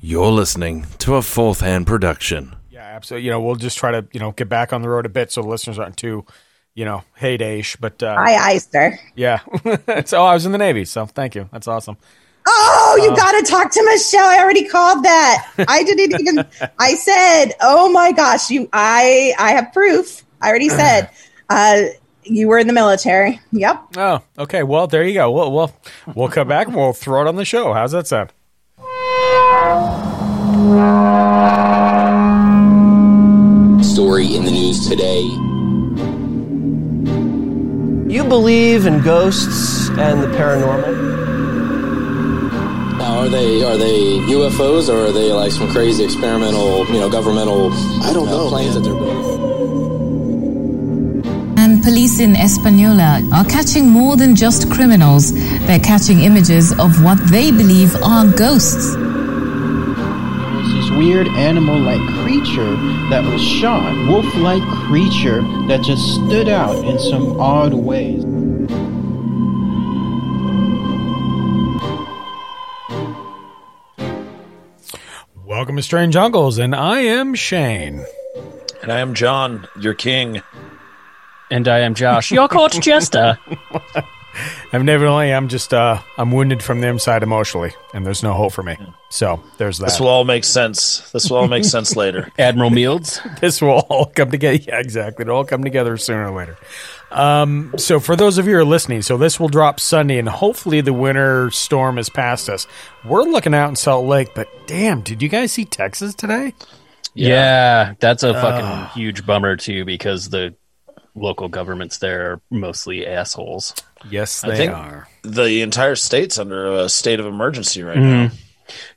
You're listening to a fourth hand production. Yeah, absolutely. You know, we'll just try to you know get back on the road a bit so the listeners aren't too you know heydayish. But uh, Aye, aye, sir. yeah, so I was in the Navy, so thank you. That's awesome. Oh, you got to talk to Michelle. I already called that. I didn't even. I said, "Oh my gosh, you." I I have proof. I already said, uh, you were in the military. Yep. Oh, okay. Well, there you go. We'll we'll, we'll come back and we'll throw it on the show. How's that sound? Story in the news today. You believe in ghosts and the paranormal? Now, are they are they UFOs or are they like some crazy experimental, you know, governmental? I don't uh, know planes that they're building. And police in Española are catching more than just criminals. They're catching images of what they believe are ghosts. Was this weird animal-like creature that was shot, wolf-like creature that just stood out in some odd ways. Welcome to Strange Uncles, and I am Shane. And I am John, your king. And I am Josh, your court jester. I'm evidently I'm just uh I'm wounded from the inside emotionally, and there's no hope for me. So there's that. This will all make sense. This will all make sense later. Admiral Mields. this will all come together. Yeah, exactly. It'll all come together sooner or later. Um, so for those of you who are listening, so this will drop Sunday, and hopefully the winter storm has passed us. We're looking out in Salt Lake, but damn, did you guys see Texas today? Yeah, that's a fucking huge bummer too because the local governments there are mostly assholes. Yes, I they think are. the entire state's under a state of emergency right Mhm. now.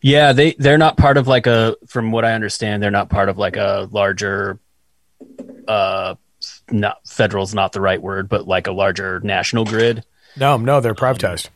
Yeah, they they're not part of like a from what I understand, they're not part of like a larger uh not federal's not the right word, but like a larger national grid. No, no, they're privatized.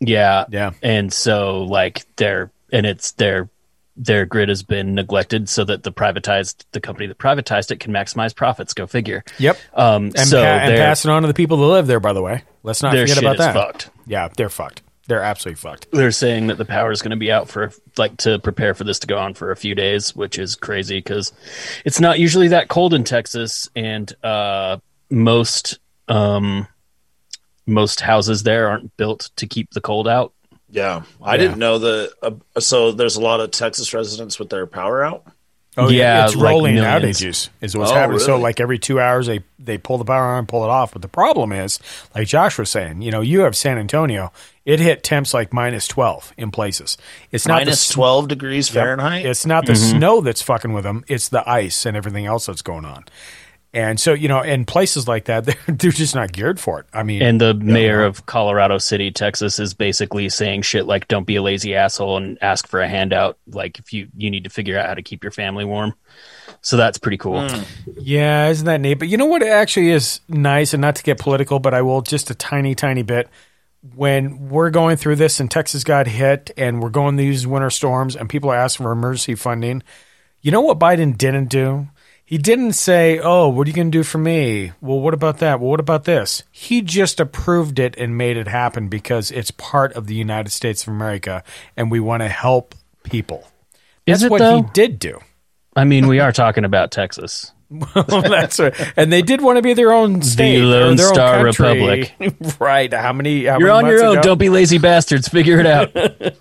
Yeah. Yeah. And so like they're and it's their their grid has been neglected so that the privatized the company that privatized it can maximize profits. Go figure. Yep. Um And, so pa- and they're- pass it on to the people that live there. By the way, let's not forget about that. fucked. Yeah, they're fucked. They're absolutely fucked. they're saying that the power is going to be out for like to prepare for this to go on for a few days, which is crazy because it's not usually that cold in Texas, and uh, most um, most houses there aren't built to keep the cold out. Yeah, I Yeah. didn't know that. Uh, so there's a lot of Texas residents with their power out. Oh Yeah, it's like rolling millions. outages is what's Oh, happening. So like every two hours they they pull the power on and pull it off. But the problem is, like Josh was saying, you know, you have San Antonio. It hit temps like minus twelve in places. It's not the Minus s- 12 degrees Yep. Fahrenheit. It's not the Mm-hmm. snow that's fucking with them. It's the ice and everything else that's going on. And so you know, in places like that, they're, they're just not geared for it. I mean, And the mayor uh, of Colorado City, Texas, is basically saying shit like, "Don't be a lazy asshole and ask for a handout. Like, if you you need to figure out how to keep your family warm." So that's pretty cool. Hmm. Yeah, isn't that neat? But you know what actually is nice, and not to get political, but I will just a tiny, tiny bit. When we're going through this and Texas got hit and we're going these winter storms and people are asking for emergency funding, you know what Biden didn't do? He didn't say, Oh, what are you going to do for me? Well, what about that? Well, what about this? He just approved it and made it happen because it's part of the United States of America and we want to help people. Is That's what though? he did do. I mean, we are talking about Texas. That's right. And they did want to be their own state, or Lone their own Star country. right? How many? How You're many on your own. ago? Don't be lazy bastards. Figure it out.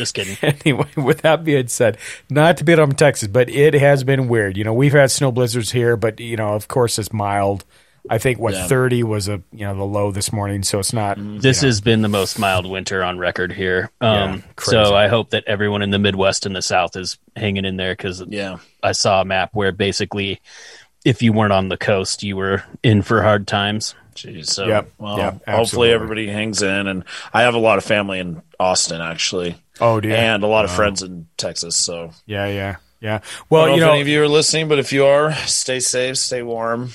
Just kidding. Anyway, with that being said, not to beat on Texas, but it has been weird. You know, we've had snow blizzards here, but you know, of course, it's mild. I think what Yeah. thirty was a you know the low this morning, so it's not. This has been the most mild winter on record here. Um, crazy. so I hope that everyone in the Midwest and the South is hanging in there because yeah. I saw a map where basically, if you weren't on the coast, you were in for hard times. Jeez. So, Yep. well, Yep, hopefully everybody hangs in. And I have a lot of family in Austin, actually. Oh, dear. And a lot of Wow. friends in Texas. So, Yeah, yeah, yeah. Well, don't you know know, if any of you are listening, but if you are, stay safe, stay warm.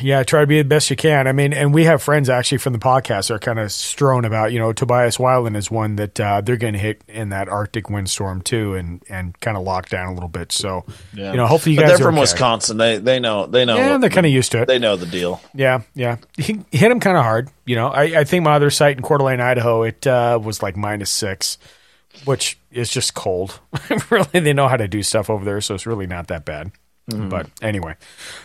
Yeah, try to be the best you can. I mean, and we have friends actually from the podcast that are kind of strewn about. You know, Tobias Weiland is one that uh, they're going to hit in that Arctic windstorm too, and and kind of lock down a little bit. So, Yeah. you know, hopefully you but guys they're are from okay. Wisconsin. They they know they know. Yeah, what- they're kind of used to it. They know the deal. Yeah, yeah. He hit him kind of hard. You know, I, I think my other site in Coeur d'Alene, Idaho, it uh, was like minus six. Which is just cold. really, they know how to do stuff over there, so it's really not that bad. But anyway,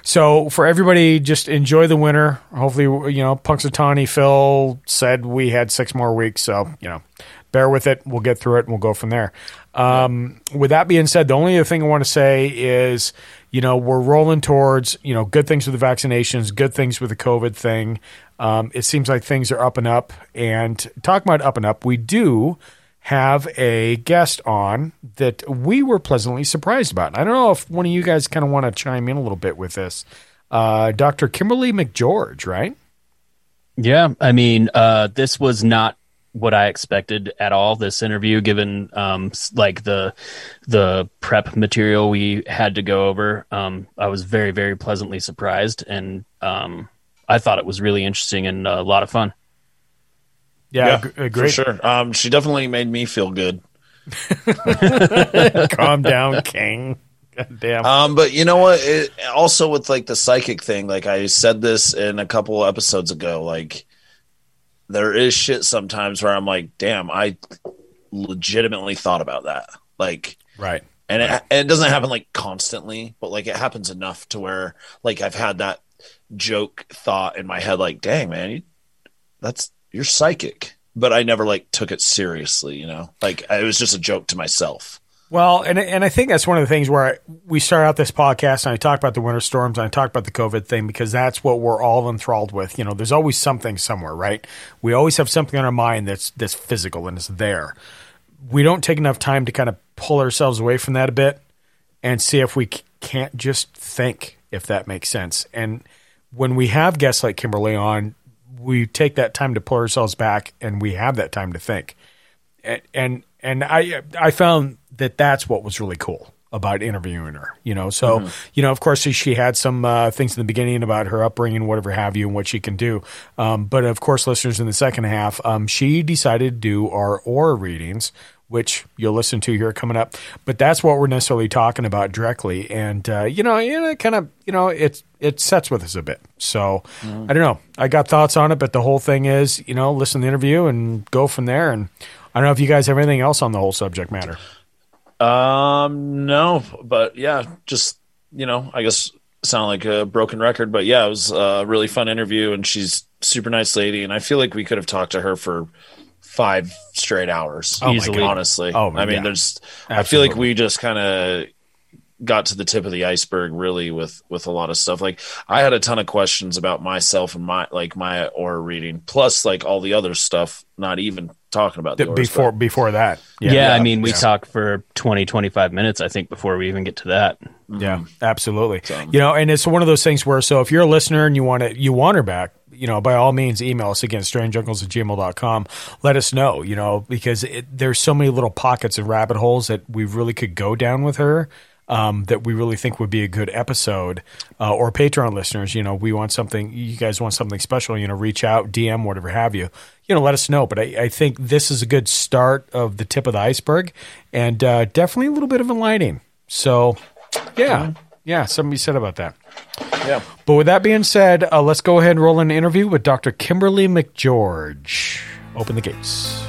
so for everybody, just enjoy the winter. Hopefully, you know, Punxsutawney Phil said we had six more weeks, so you know, bear with it. We'll get through it, and we'll go from there. Um, with that being said, the only other thing I want to say is, you know, we're rolling towards you know good things with the vaccinations, good things with the COVID thing. Um, it seems like things are up and up. And talking about up and up, we do have a guest on that we were pleasantly surprised about. I don't know if one of you guys kind of want to chime in a little bit with this. Uh, Dr. Kimberly McGeorge, right? Yeah, I mean, uh, this was not what I expected at all. This interview, given um, like the the prep material we had to go over, um, I was very very pleasantly surprised, and um, I thought it was really interesting and a lot of fun. Yeah, for sure. Um, she definitely made me feel good. Calm down, King. God damn. Um, but you know what? It, also with like the psychic thing, like I said this in a couple episodes ago, like there is shit sometimes where I'm like, damn, I legitimately thought about that. Like, right. and it, and it doesn't happen like constantly, but like it happens enough to where like I've had that joke thought in my head, like, dang man, you, that's you're psychic. But I never like took it seriously, you know. Like it was just a joke to myself. Well, and and I think that's one of the things where I, we start out this podcast and I talk about the winter storms and I talk about the COVID thing because that's what we're all enthralled with. You know, there's always something somewhere, right? We always have something on our mind that's that's physical and it's there. We don't take enough time to kind of pull ourselves away from that a bit and see if we can't just think, if that makes sense. And when we have guests like Kimberly on, we take that time to pull ourselves back and we have that time to think and and, and I I found that that's what was really cool about interviewing her. You know, so you know, of course, she, she had some uh, things in the beginning about her upbringing, whatever have you, and what she can do. Um, but of course, listeners, in the second half, um, she decided to do our aura readings. Which you'll listen to here coming up, but that's what we're necessarily talking about directly, and uh, you know, you know, kind of, you know, it it sets with us a bit. So I don't know. I got thoughts on it, but the whole thing is, you know, listen to the interview and go from there. And I don't know if you guys have anything else on the whole subject matter. Um, no, but yeah, just you know, I guess sound like a broken record, but yeah, it was a really fun interview, and she's super nice lady, and I feel like we could have talked to her for five straight hours, Oh easily. Honestly, Oh, I mean, yeah. there's, I feel like we just kind of got to the tip of the iceberg really with with a lot of stuff like i had a ton of questions about myself and my like my aura reading plus like all the other stuff not even talking about the Th- before but- before that, Yeah, I mean, we yeah. talked for 20, 25 minutes, I think, before we even get to that. Yeah, mm-hmm. absolutely. You know, and it's one of those things where, so if you're a listener and you want to, you want her back, you know, by all means, email us again, strangeuncles at gmail.com. Let us know, you know, because it, there's so many little pockets and rabbit holes that we really could go down with her. Um, that we really think would be a good episode, uh, or Patreon listeners, you know, we want something, you guys want something special, you know, reach out, DM, whatever have you, you know, let us know. But I, I think this is a good start of the tip of the iceberg and uh, definitely a little bit of enlightening. So, yeah, yeah, something you said about that. yeah But with that being said, uh, let's go ahead and roll an interview with Dr. Kimberly McGeorge. Open the gates.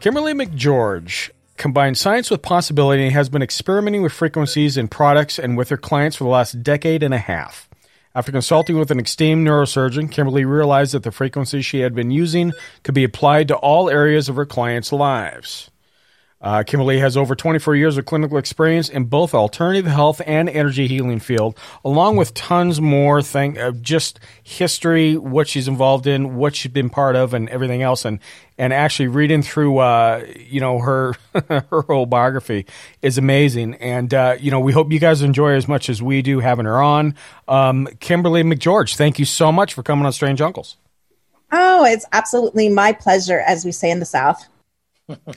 Kimberly McGeorge combines science with possibility and has been experimenting with frequencies in products and with her clients for the last decade and a half. After consulting with an esteemed neurosurgeon, Kimberly realized that the frequencies she had been using could be applied to all areas of her clients' lives. Uh, Kimberly has over 24 years of clinical experience in both alternative health and energy healing field, along with tons more thing, uh, just history, what she's involved in, what she's been part of, and everything else. And and actually reading through, uh, you know, her her whole biography is amazing. And uh, you know, we hope you guys enjoy as much as we do having her on. Um, Kimberly McGeorge, thank you so much for coming on Strange Uncles. Oh, it's absolutely my pleasure, as we say in the South.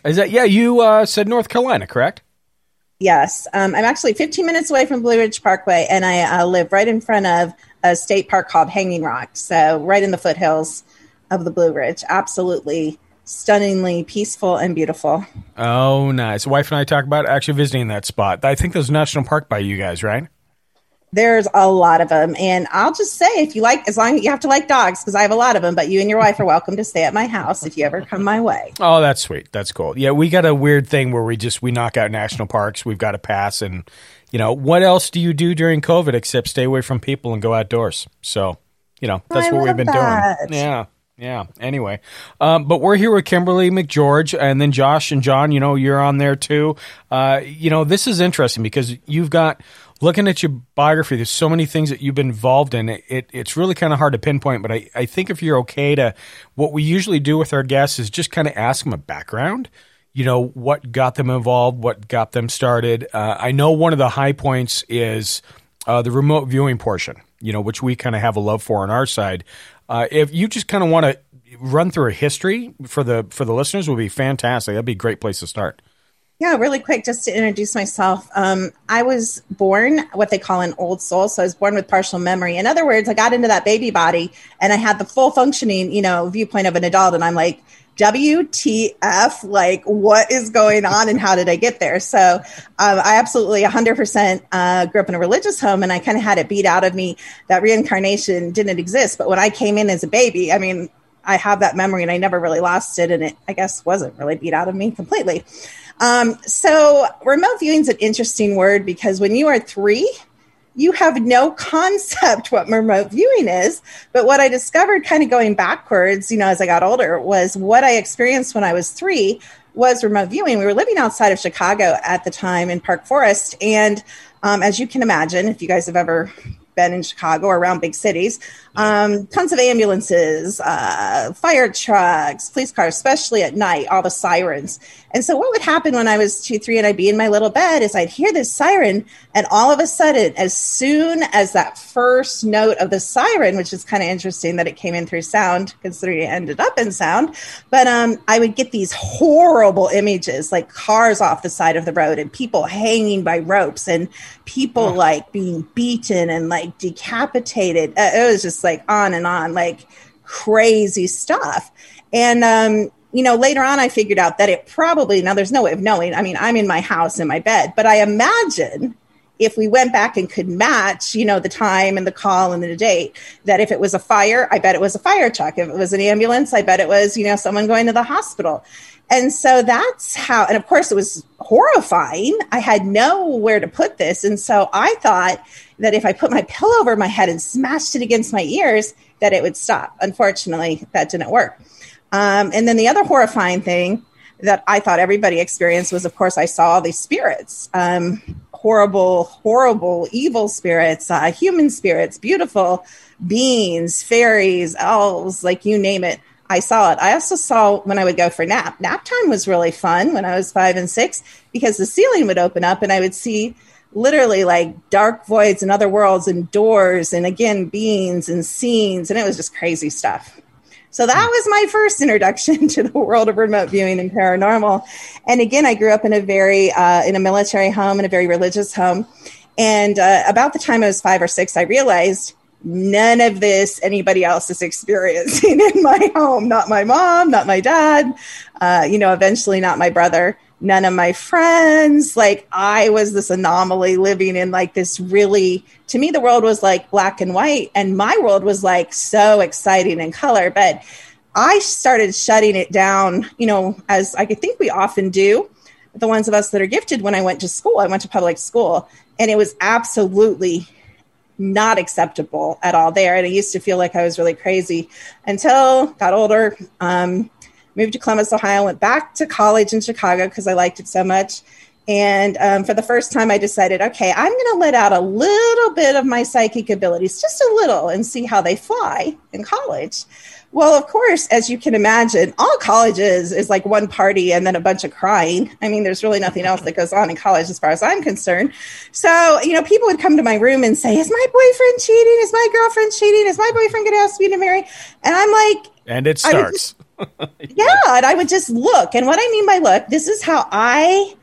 Is that yeah? You uh, said North Carolina, correct? Yes, um, I'm actually 15 minutes away from Blue Ridge Parkway, and I uh, live right in front of a state park called Hanging Rock. So, right in the foothills of the Blue Ridge. Absolutely stunningly peaceful and beautiful. Oh, nice. Wife and I talk about actually visiting that spot. I think there's a national park by you guys, right? There's a lot of them, and I'll just say, if you like, as long as you have to like dogs, because I have a lot of them. But you and your wife are welcome to stay at my house if you ever come my way. Oh, that's sweet. That's cool. Yeah, we got a weird thing where we just we knock out national parks. We've got to pass, and you know what else do you do during COVID except stay away from people and go outdoors? So you know that's I what we've been that. doing. Yeah. Yeah. Anyway, um, but we're here with Kimberly McGeorge, and then Josh and John. You know, you're on there too. Uh, you know, this is interesting because you've got looking at your biography. There's so many things that you've been involved in. It, it it's really kind of hard to pinpoint. But I, I think if you're okay to, what we usually do with our guests is just kind of ask them a background. You know, what got them involved, what got them started. Uh, I know one of the high points is uh, the remote viewing portion. You know, which we kind of have a love for on our side. Uh, if you just kind of want to run through a history for the for the listeners, would be fantastic. That'd be a great place to start. Yeah, really quick, just to introduce myself. Um, I was born what they call an old soul. So I was born with partial memory. In other words, I got into that baby body and I had the full functioning, you know, viewpoint of an adult. And I'm like, WTF, like what is going on and how did I get there? So um, I absolutely 100% uh, grew up in a religious home and I kind of had it beat out of me that reincarnation didn't exist. But when I came in as a baby, I mean, I have that memory and I never really lost it. And it, I guess, wasn't really beat out of me completely. Um, so remote viewing is an interesting word because when you are three, you have no concept what remote viewing is. But what I discovered kind of going backwards, you know, as I got older, was what I experienced when I was three was remote viewing. We were living outside of Chicago at the time in Park Forest. And um, as you can imagine, if you guys have ever been in Chicago or around big cities, um, tons of ambulances, uh, fire trucks, police cars, especially at night, all the sirens. And so, what would happen when I was two, three, and I'd be in my little bed is I'd hear this siren, and all of a sudden, as soon as that first note of the siren, which is kind of interesting that it came in through sound, considering it ended up in sound, but um, I would get these horrible images like cars off the side of the road and people hanging by ropes and people like being beaten and like decapitated. Uh, it was just like on and on, like crazy stuff. And, um, you know, later on, I figured out that it probably, now there's no way of knowing. I mean, I'm in my house in my bed, but I imagine if we went back and could match, you know, the time and the call and the date, that if it was a fire, I bet it was a fire truck. If it was an ambulance, I bet it was, you know, someone going to the hospital. And so that's how, and of course, it was horrifying. I had nowhere to put this. And so I thought that if I put my pillow over my head and smashed it against my ears, that it would stop. Unfortunately, that didn't work. Um, and then the other horrifying thing that I thought everybody experienced was, of course, I saw all these spirits. Um, horrible, horrible, evil spirits, uh, human spirits, beautiful beings, fairies, elves, like you name it. I saw it. I also saw when I would go for nap. Nap time was really fun when I was five and six because the ceiling would open up and I would see literally like dark voids and other worlds and doors and again beings and scenes and it was just crazy stuff. So that was my first introduction to the world of remote viewing and paranormal. And again, I grew up in a very uh, in a military home in a very religious home. And uh, about the time I was five or six, I realized none of this anybody else is experiencing in my home. Not my mom, not my dad. Uh, you know, eventually not my brother. None of my friends. Like I was this anomaly living in like this really. To me, the world was like black and white, and my world was like so exciting in color. But I started shutting it down. You know, as I think we often do. The ones of us that are gifted. When I went to school, I went to public school, and it was absolutely not acceptable at all there. And I used to feel like I was really crazy until got older. Um, moved to Columbus, Ohio, went back to college in Chicago because I liked it so much. And um, for the first time, I decided, okay, I'm going to let out a little bit of my psychic abilities, just a little, and see how they fly in college. Well, of course, as you can imagine, all colleges is like one party and then a bunch of crying. I mean, there's really nothing else that goes on in college as far as I'm concerned. So, you know, people would come to my room and say, Is my boyfriend cheating? Is my girlfriend cheating? Is my boyfriend going to ask me to marry? And I'm like, And it starts. yeah, and I would just look. And what I mean by look, this is how I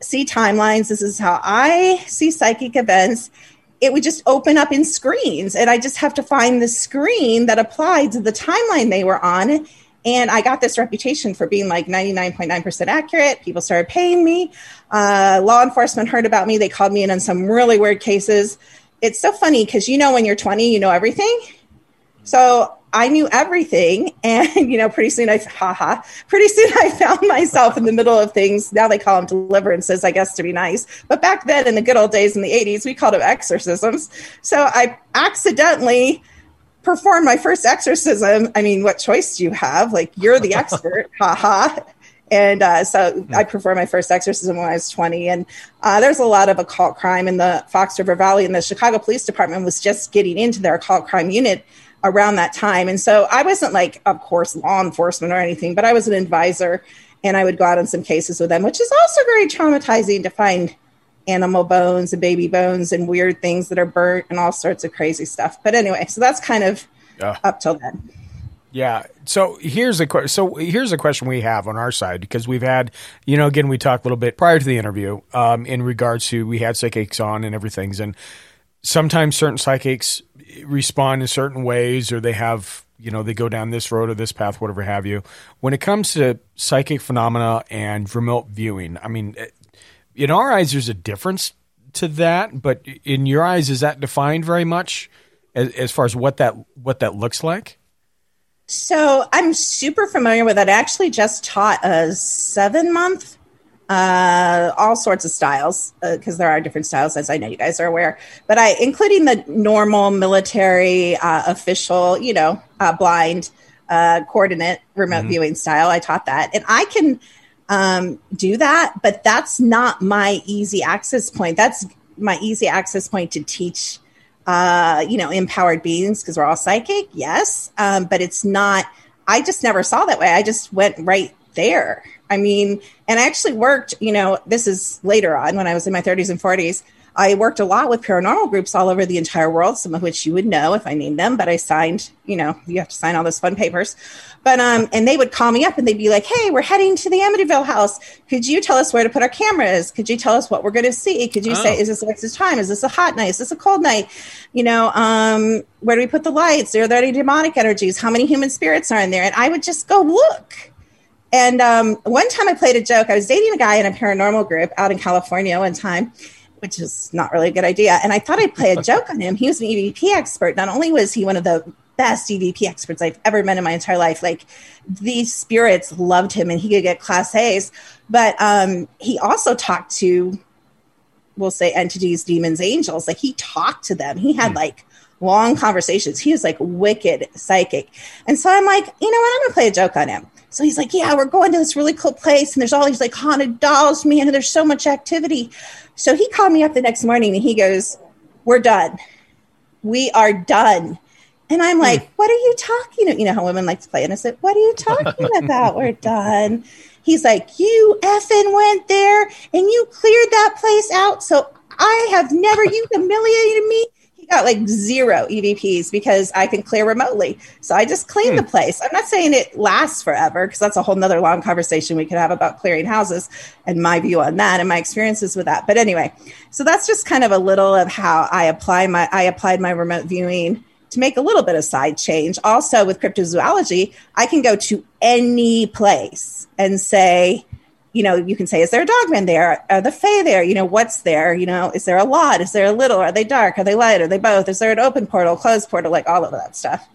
see timelines. This is how I see psychic events. It would just open up in screens, and I just have to find the screen that applied to the timeline they were on. And I got this reputation for being like 99.9% accurate. People started paying me. Uh, law enforcement heard about me. They called me in on some really weird cases. It's so funny because you know, when you're 20, you know everything. So I knew everything. And, you know, pretty soon I, haha, pretty soon I found myself in the middle of things. Now they call them deliverances, I guess, to be nice. But back then in the good old days in the 80s, we called them exorcisms. So I accidentally performed my first exorcism. I mean, what choice do you have? Like, you're the expert, haha. And uh, so I performed my first exorcism when I was 20. And uh, there's a lot of occult crime in the Fox River Valley, and the Chicago Police Department was just getting into their occult crime unit around that time. And so I wasn't like, of course, law enforcement or anything, but I was an advisor and I would go out on some cases with them, which is also very traumatizing to find animal bones and baby bones and weird things that are burnt and all sorts of crazy stuff. But anyway, so that's kind of Yeah. up till then. Yeah. So here's a que- so here's a question we have on our side because we've had you know again we talked a little bit prior to the interview um, in regards to we had psychics on and everything's and sometimes certain psychics respond in certain ways or they have you know they go down this road or this path whatever have you when it comes to psychic phenomena and remote viewing i mean eh, in our eyes there's a difference to that but in your eyes is that defined very much as, as far as what that what that looks like So I'm super familiar with it. I actually just taught a seven month, uh, all sorts of styles because there are different styles, as I know you guys are aware. But I, including the normal military uh, official, you know, uh, blind uh, coordinate remote viewing style. I taught that, and I can um, do that, but that's not my easy access point. That's my easy access point to teach uh, you know, empowered beings because we're all psychic, yes. Um, but it's not, I just never saw that way. I just went right there. I mean, and I actually worked, you know, this is later on when I was in my 30s and 40s. I worked a lot with paranormal groups all over the entire world, some of which you would know if I named them, but I signed, you know, you have to sign all those fun papers. But, um, and they would call me up and they'd be like, hey, we're heading to the Amityville house. Could you tell us where to put our cameras? Could you tell us what we're going to see? Could you say, Oh. is this what's this time? Is this a hot night? Is this a cold night? You know, um, where do we put the lights? Are there any demonic energies? How many human spirits are in there? And I would just go look. And um, one time I played a joke. I was dating a guy in a paranormal group out in California one time, which is not really a good idea. And I thought I'd play a joke on him. He was an EVP expert. Not only was he one of the best EVP experts I've ever met in my entire life, like these spirits loved him and he could get class A's, but um, he also talked to we'll say entities, demons, angels. Like he talked to them. He had like long conversations. He was like wicked psychic. And so I'm like, you know what? I'm gonna play a joke on him. So he's like, yeah, we're going to this really cool place, and there's all these like haunted dolls, man, and there's so much activity. So he called me up the next morning and he goes, We're done. We are done. And I'm like, hmm. what are you talking about? You know how women like to play innocent. What are you talking about? We're done. He's like, you effing went there and you cleared that place out. So I have never, you humiliated me. Got like zero EVPs because I can clear remotely. So I just cleaned the hmm. place. I'm not saying it lasts forever because that's a whole nother long conversation we could have about clearing houses and my view on that and my experiences with that. But anyway, so that's just kind of a little of how I apply my, I applied my remote viewing to make a little bit of side change. Also, with cryptozoology, I can go to any place and say, you know, you can say, is there a dogman there? Are the fae there? You know, what's there? You know, is there a lot? Is there a little? Are they dark? Are they light? Are they both? Is there an open portal, closed portal? Like all of that stuff.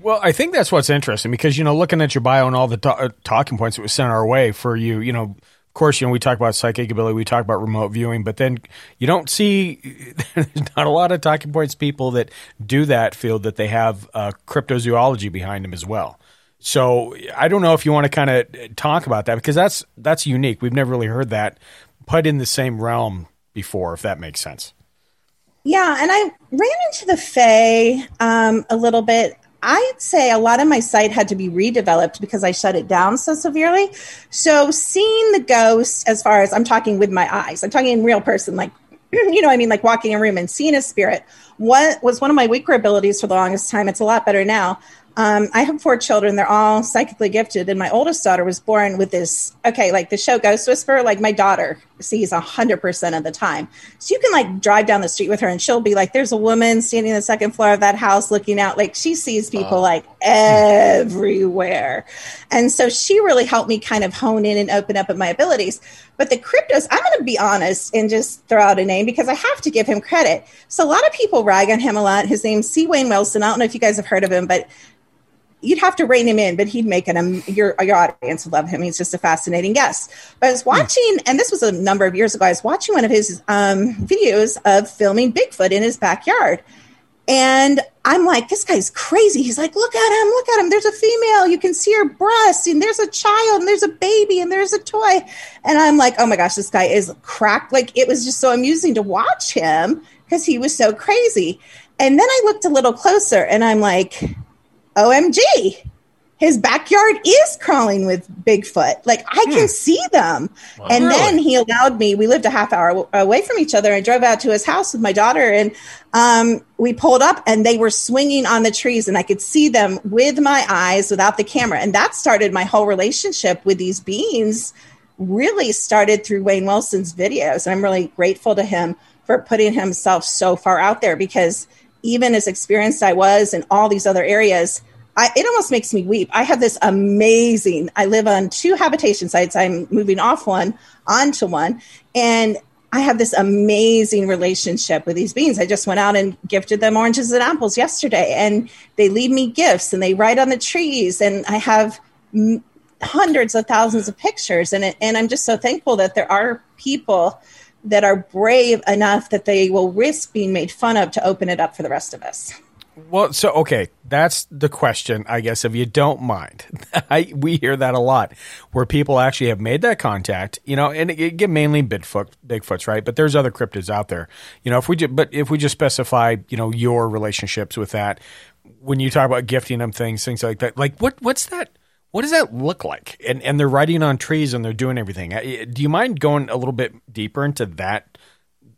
Well, I think that's what's interesting because you know, looking at your bio and all the to- uh, talking points that was sent our way for you, you know, of course, you know, we talk about psychic ability, we talk about remote viewing, but then you don't see there's not a lot of talking points people that do that feel that they have uh, cryptozoology behind them as well. So I don't know if you want to kind of talk about that because that's that's unique. We've never really heard that put in the same realm before, if that makes sense. Yeah, and I ran into the Fae um, a little bit. I'd say a lot of my site had to be redeveloped because I shut it down so severely. So seeing the ghost, as far as I'm talking with my eyes, I'm talking in real person, like you know, I mean, like walking a room and seeing a spirit. What was one of my weaker abilities for the longest time? It's a lot better now. Um, I have four children. They're all psychically gifted. And my oldest daughter was born with this. Okay, like the show Ghost Whisperer, like my daughter sees 100% of the time. So you can like drive down the street with her and she'll be like, there's a woman standing on the second floor of that house looking out. Like she sees people like everywhere. And so she really helped me kind of hone in and open up at my abilities. But the cryptos, I'm going to be honest and just throw out a name because I have to give him credit. So a lot of people rag on him a lot. His name's C. Wayne Wilson. I don't know if you guys have heard of him, but you'd have to rein him in, but he'd make an your your audience love him. He's just a fascinating guest. But I was watching, and this was a number of years ago. I was watching one of his um, videos of filming Bigfoot in his backyard, and I'm like, this guy's crazy. He's like, look at him, look at him. There's a female. You can see her breast, and there's a child, and there's a baby, and there's a toy. And I'm like, oh my gosh, this guy is cracked. Like it was just so amusing to watch him because he was so crazy. And then I looked a little closer, and I'm like OMG, his backyard is crawling with Bigfoot. Like I can hmm. see them. Wow. And really? then he allowed me, we lived a half hour away from each other. I drove out to his house with my daughter and um, we pulled up and they were swinging on the trees and I could see them with my eyes without the camera. And that started my whole relationship with these beings really started through Wayne Wilson's videos. And I'm really grateful to him for putting himself so far out there because – even as experienced I was in all these other areas, I, it almost makes me weep. I have this amazing, I live on two habitation sites. I'm moving off one onto one. And I have this amazing relationship with these beings. I just went out and gifted them oranges and apples yesterday, and they leave me gifts and they write on the trees. And I have m- hundreds of thousands of pictures. And, it, and I'm just so thankful that there are people that are brave enough that they will risk being made fun of to open it up for the rest of us. Well, so okay, that's the question, I guess. If you don't mind, I, we hear that a lot, where people actually have made that contact, you know, and get mainly Bigfoot, Bigfoots, right? But there's other cryptids out there, you know. If we, just, but if we just specify, you know, your relationships with that, when you talk about gifting them things, things like that, like what, what's that? What does that look like? And and they're writing on trees and they're doing everything. Do you mind going a little bit deeper into that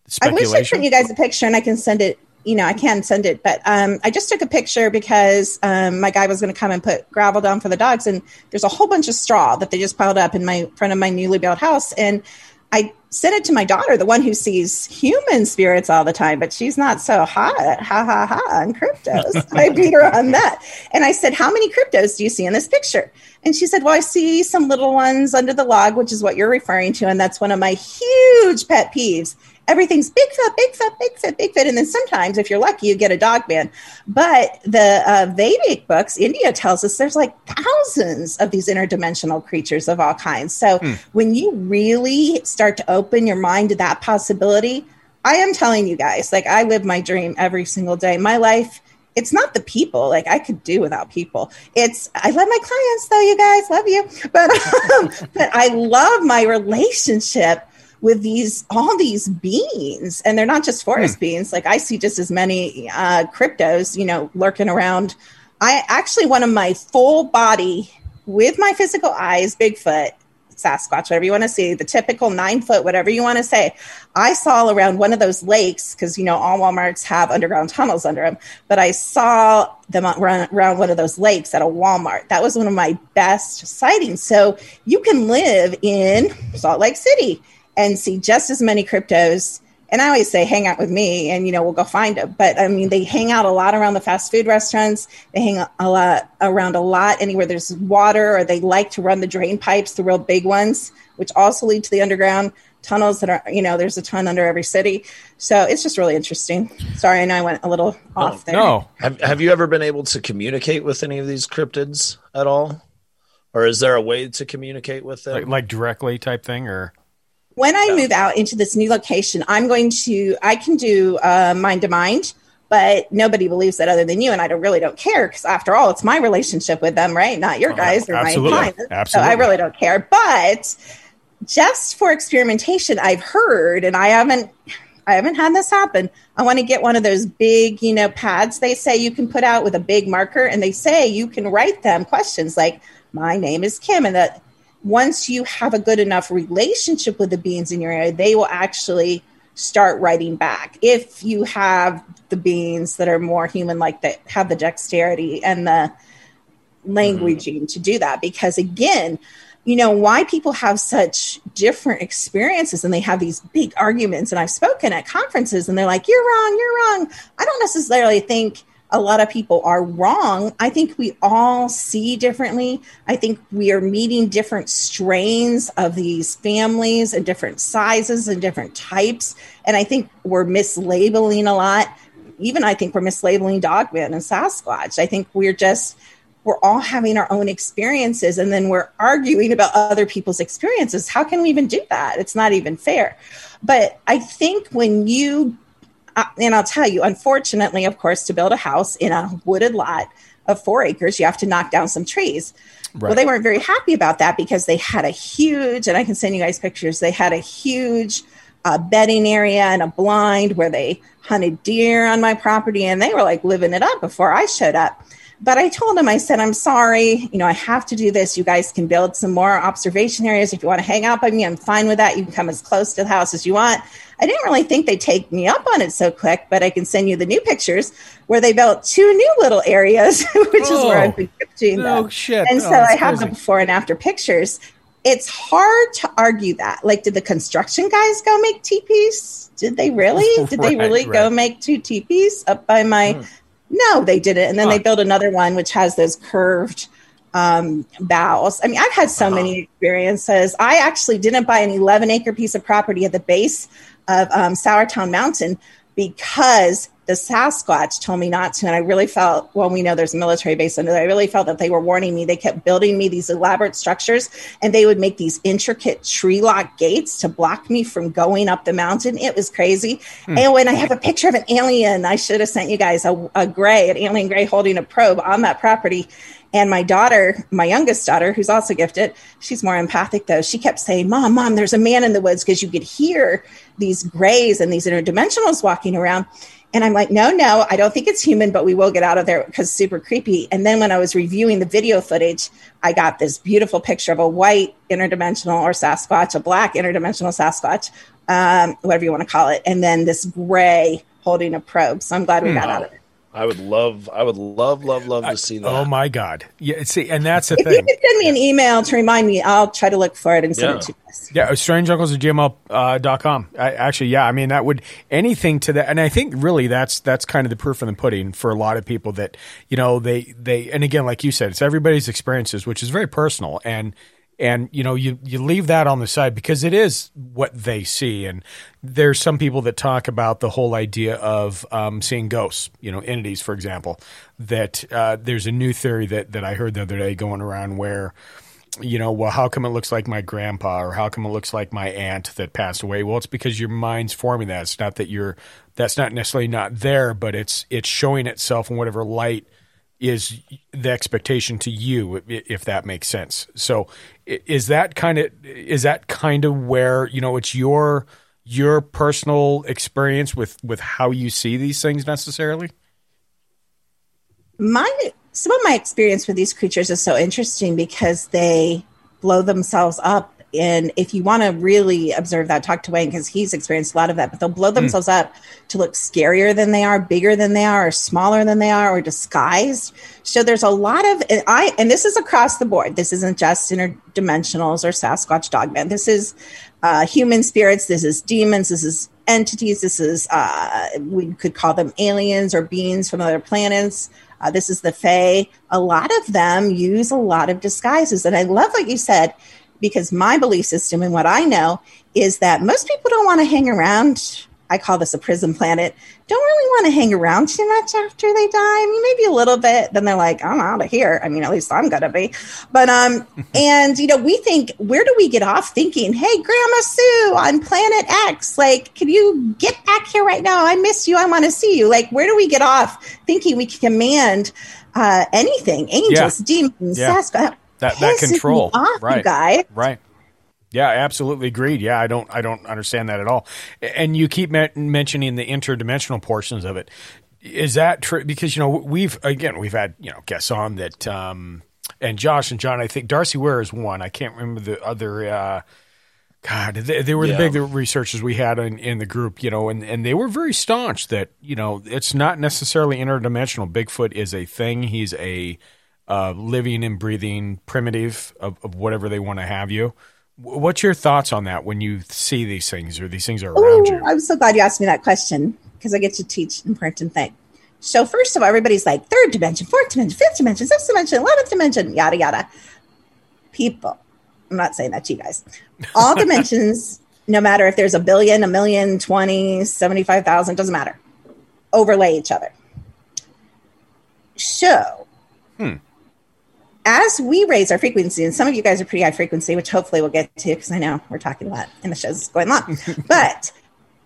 speculation? I wish I sent you guys a picture and I can send it. You know, I can send it, but um, I just took a picture because um, my guy was going to come and put gravel down for the dogs, and there's a whole bunch of straw that they just piled up in my front of my newly built house, and I sent it to my daughter, the one who sees human spirits all the time, but she's not so hot. Ha ha ha on cryptos. I beat her on that. And I said, How many cryptos do you see in this picture? And she said, Well, I see some little ones under the log, which is what you're referring to. And that's one of my huge pet peeves everything's Bigfoot, Bigfoot, Bigfoot, Bigfoot. And then sometimes, if you're lucky, you get a dog man. But the uh, Vedic books, India tells us there's like thousands of these interdimensional creatures of all kinds. So hmm. when you really start to open your mind to that possibility, I am telling you guys, like I live my dream every single day. My life it's not the people like i could do without people it's i love my clients though you guys love you but um, but i love my relationship with these all these beings and they're not just forest hmm. beings like i see just as many uh, cryptos you know lurking around. I actually one of my full body with my physical eyes bigfoot sasquatch whatever you want to see the typical nine foot whatever you want to say i saw around one of those lakes because you know all walmarts have underground tunnels under them but i saw them around one of those lakes at a walmart. That was one of my best sightings. So you can live in salt lake city and see just as many cryptos. And I always say, hang out with me, and you know we'll go find them. But I mean, they hang out a lot around the fast food restaurants. They hang a lot around a lot anywhere there's water, or they like to run the drain pipes, the real big ones, which also lead to the underground tunnels that are you know there's a ton under every city. So it's just really interesting. Sorry i know i went a little oh, off there. no. Have, have you ever been able to communicate with any of these cryptids at all? Or is there a way to communicate with them? Like, like directly type thing or when I move out into this new location, I'm going to, I can do uh, mind to mind, but nobody believes that other than you. And I don't, really don't care because after all, it's my relationship with them, right? Not your uh-huh. guys or Absolutely. my clients. Absolutely. So I really don't care. But just for experimentation, I've heard, and I haven't, I haven't had this happen. I want to get one of those big, you know, pads they say you can put out with a big marker, and they say you can write them questions like, "My name is Kim," and that once you have a good enough relationship with the beings in your area, they will actually start writing back. If you have the beings that are more human like that have the dexterity and the languaging mm-hmm. to do that. Because again you know why people have such different experiences and they have these big arguments and i've spoken at conferences and they're like you're wrong you're wrong. I don't necessarily think a lot of people are wrong i think we all see differently i think we are meeting different strains of these families and different sizes and different types and i think we're mislabeling a lot even i think we're mislabeling dogman and sasquatch i think we're just we're all having our own experiences and then we're arguing about other people's experiences. How can we even do that? It's not even fair. But I think when you, uh, and I'll tell you, unfortunately, of course, to build a house in a wooded lot of four acres, you have to knock down some trees. Right. Well, they weren't very happy about that because they had a huge, and I can send you guys pictures, they had a huge uh, bedding area and a blind where they hunted deer on my property and they were like living it up before I showed up. But I told them, I said, I'm sorry, you know, I have to do this. You guys can build some more observation areas. If you want to hang out by me, I'm fine with that. You can come as close to the house as you want. I didn't really think they'd take me up on it so quick, but I can send you the new pictures where they built two new little areas, which oh, is where I've been teaching them. Oh, shit. And oh, so I have the before and after pictures. It's hard to argue that. Like, did the construction guys go make teepees? Did they really? Did they really right. go make two teepees up by my mm. No, they didn't. And then huh. they built another one which has those curved um, boughs. I mean, I've had so uh-huh. many experiences. I actually didn't buy an 11 acre piece of property at the base of um, Sauratown Mountain because the Sasquatch told me not to. And I really felt, well, we know there's a military base under there. I really felt that they were warning me. They kept building me these elaborate structures and they would make these intricate tree lock gates to block me from going up the mountain. It was crazy. Hmm. And when I have a picture of an alien, I should have sent you guys a, a gray, an alien gray holding a probe on that property. And my daughter, my youngest daughter, who's also gifted, she's more empathic though. She kept saying, Mom, Mom, there's a man in the woods because you could hear these grays and these interdimensionals walking around. And I'm like, no, no, I don't think it's human, but we will get out of there because super creepy. And then when I was reviewing the video footage, I got this beautiful picture of a white interdimensional or Sasquatch, a black interdimensional Sasquatch, um, whatever you want to call it, and then this gray holding a probe. So I'm glad we got out of it. I would love, I would love, love, love to see that. oh my god! Yeah, see, and that's the if thing. you can send me an email to remind me, I'll try to look for it and send yeah. it to us. Yeah, strangeuncles at gmail uh, dot com. I, actually, yeah, I mean that would anything to that, and I think really that's that's kind of the proof in the pudding for a lot of people that you know they they and again, like you said, it's everybody's experiences, which is very personal and and you know you you leave that on the side because it is what they see. And there's some people that talk about the whole idea of um, seeing ghosts you know entities for example that uh, there's a new theory that that i heard the other day going around where you know well how come it looks like my grandpa or how come it looks like my aunt that passed away? Well it's because your mind's forming that. It's not that you're that's not necessarily not there but it's it's showing itself in whatever light is the expectation to you if that makes sense. So is that kind of is that kind of where you know it's your your personal experience with with how you see these things necessarily? My some of my experience with these creatures is so interesting because they blow themselves up and if you want to really observe that, talk to Wayne because he's experienced a lot of that. But they'll blow hmm. themselves mm. up to look scarier than they are, bigger than they are, or smaller than they are, or disguised. So there's a lot of and I and this is across the board. This isn't just interdimensionals or Sasquatch Dogman. This is uh, human spirits. This is demons. This is entities. This is uh, we could call them aliens or beings from other planets. Uh, this is the Fae. A lot of them use a lot of disguises, and I love what you said because my belief system and what I know is that most people don't want to hang around. I call this a prison planet. Don't really want to hang around too much after they die. I mean, maybe a little bit. Then they're like, I'm out of here. I mean, at least I'm gonna be. But um, and you know, we think, where do we get off thinking, hey, Grandma Sue on Planet X, like, can you get back here right now? I miss you. I want to see you. Like, where do we get off thinking we can command uh, anything? Angels, yeah. demons, yeah. Sasquatch that that control, off, right? Guy, right. Yeah, absolutely agreed. Yeah, I don't I don't understand that at all. And you keep me- mentioning the interdimensional portions of it. Is that true? Because you know we've again we've had you know guests on that, um, and Josh and John. I think Darcy Ware is one. I can't remember the other. Uh, God, they, they were yeah. the big researchers we had in, in the group, you know, and, and they were very staunch that, you know, it's not necessarily interdimensional. Bigfoot is a thing. He's a uh, living and breathing primitive of, of whatever they want to have you. What's your thoughts on that when you see these things or these things are around Ooh, you? I'm so glad you asked me that question because I get to teach print and. So first of all, everybody's like third dimension, fourth dimension, fifth dimension, sixth dimension, eleventh dimension, yada yada. People, I'm not saying that to you guys. All dimensions, no matter if there's a billion, a million, 20, 75,000, doesn't matter, overlay each other. So, as we raise our frequency, and some of you guys are pretty high frequency, which hopefully we'll get to because I know we're talking a lot and the show's going long. but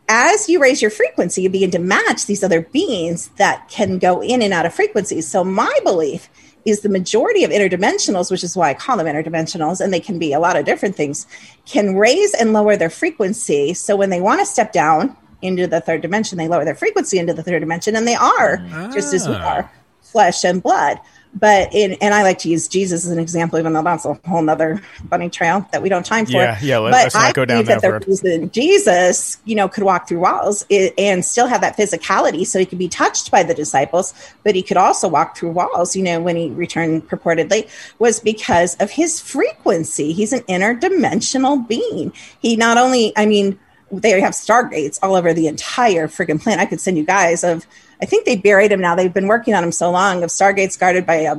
as you raise your frequency, you begin to match these other beings that can go in and out of frequencies. So, my belief is the majority of interdimensionals, which is why I call them interdimensionals, and they can be a lot of different things, can raise and lower their frequency. So, when they want to step down into the third dimension, they lower their frequency into the third dimension, and they are just as we ah. are flesh and blood. But in, and I like to use Jesus as an example, even though that's a whole nother bunny trail that we don't time for. Yeah, yeah, let- But let's not I go down believe that the road. reason Jesus, you know, could walk through walls and still have that physicality, so he could be touched by the disciples, but he could also walk through walls. You know, when he returned purportedly, was because of his frequency. He's an interdimensional being. He not only, I mean, they have stargates all over the entire freaking planet. I could send you guys of. I think they buried him now. They've been working on him so long of stargates guarded by a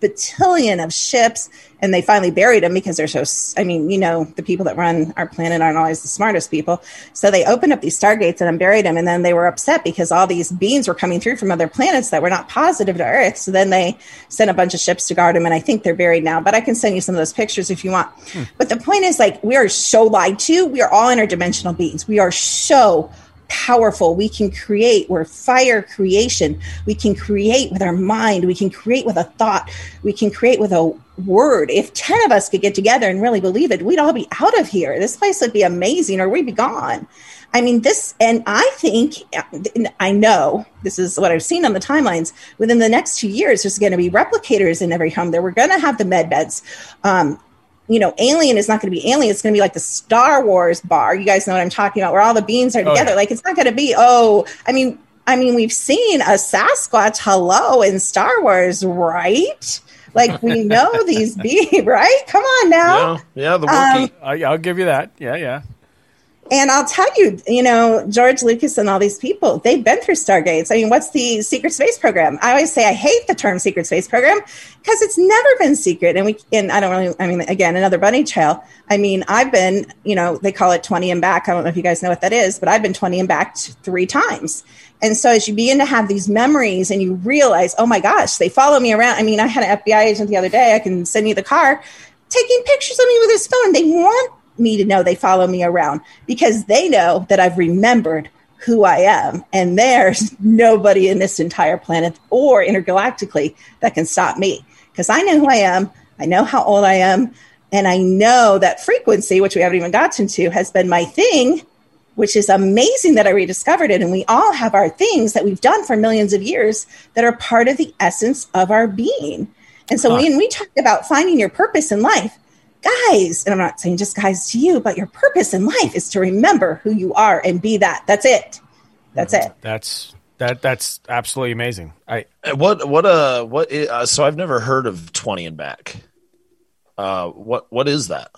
batillion of ships and they finally buried him because they're so i mean you know the people that run our planet aren't always the smartest people. So they opened up these stargates and unburied him and then they were upset because all these beings were coming through from other planets that were not positive to earth. So then they sent a bunch of ships to guard him and i think they're buried now but i can send you some of those pictures if you want. Hmm. But the point is like we are so lied to. We are all interdimensional beings. We are so powerful. We can create. We're fire creation. We can create with our mind. We can create with a thought. We can create with a word. If 10 of us could get together and really believe it, we'd all be out of here. This place would be amazing or we'd be gone. I mean, this, and I think, I know this is what I've seen on the timelines. Within the next two years, there's going to be replicators in every home. There, we're going to have the med beds. Um, you know, Alien is not going to be Alien. It's going to be like the Star Wars bar. You guys know what I'm talking about, where all the beans are Oh, together. yeah. Like it's not going to be. Oh, I mean, I mean, we've seen a Sasquatch hello in Star Wars, right? Like we know these beings, right? Come on now. Yeah, yeah, the Um, Wookiee. I, I'll give you that. Yeah, yeah. And I'll tell you, you know, George Lucas and all these people, they've been through Stargates. I mean, what's the secret space program? I always say I hate the term secret space program because it's never been secret. And we, and I don't really, I mean, again, another bunny trail. I mean, I've been, you know, they call it 20 and back. I don't know if you guys know what that is, but I've been 20 and back three times. And so as you begin to have these memories and you realize, oh my gosh, they follow me around. I mean, I had an FBI agent the other day. I can send you the car taking pictures of me with his phone. They want me to know they follow me around because they know that I've remembered who I am. And there's nobody in this entire planet or intergalactically that can stop me because I know who I am. I know how old I am. And I know that frequency, which we haven't even gotten to, has been my thing, which is amazing that I rediscovered it. And we all have our things that we've done for millions of years that are part of the essence of our being. And so when we talk about finding your purpose in life, guys, and I'm not saying just guys to you, but your purpose in life is to remember who you are and be that. That's it. That's it. That's that. That's absolutely amazing. I Uh, What what uh what uh, so I've never heard of 20 and back. Uh what what is that?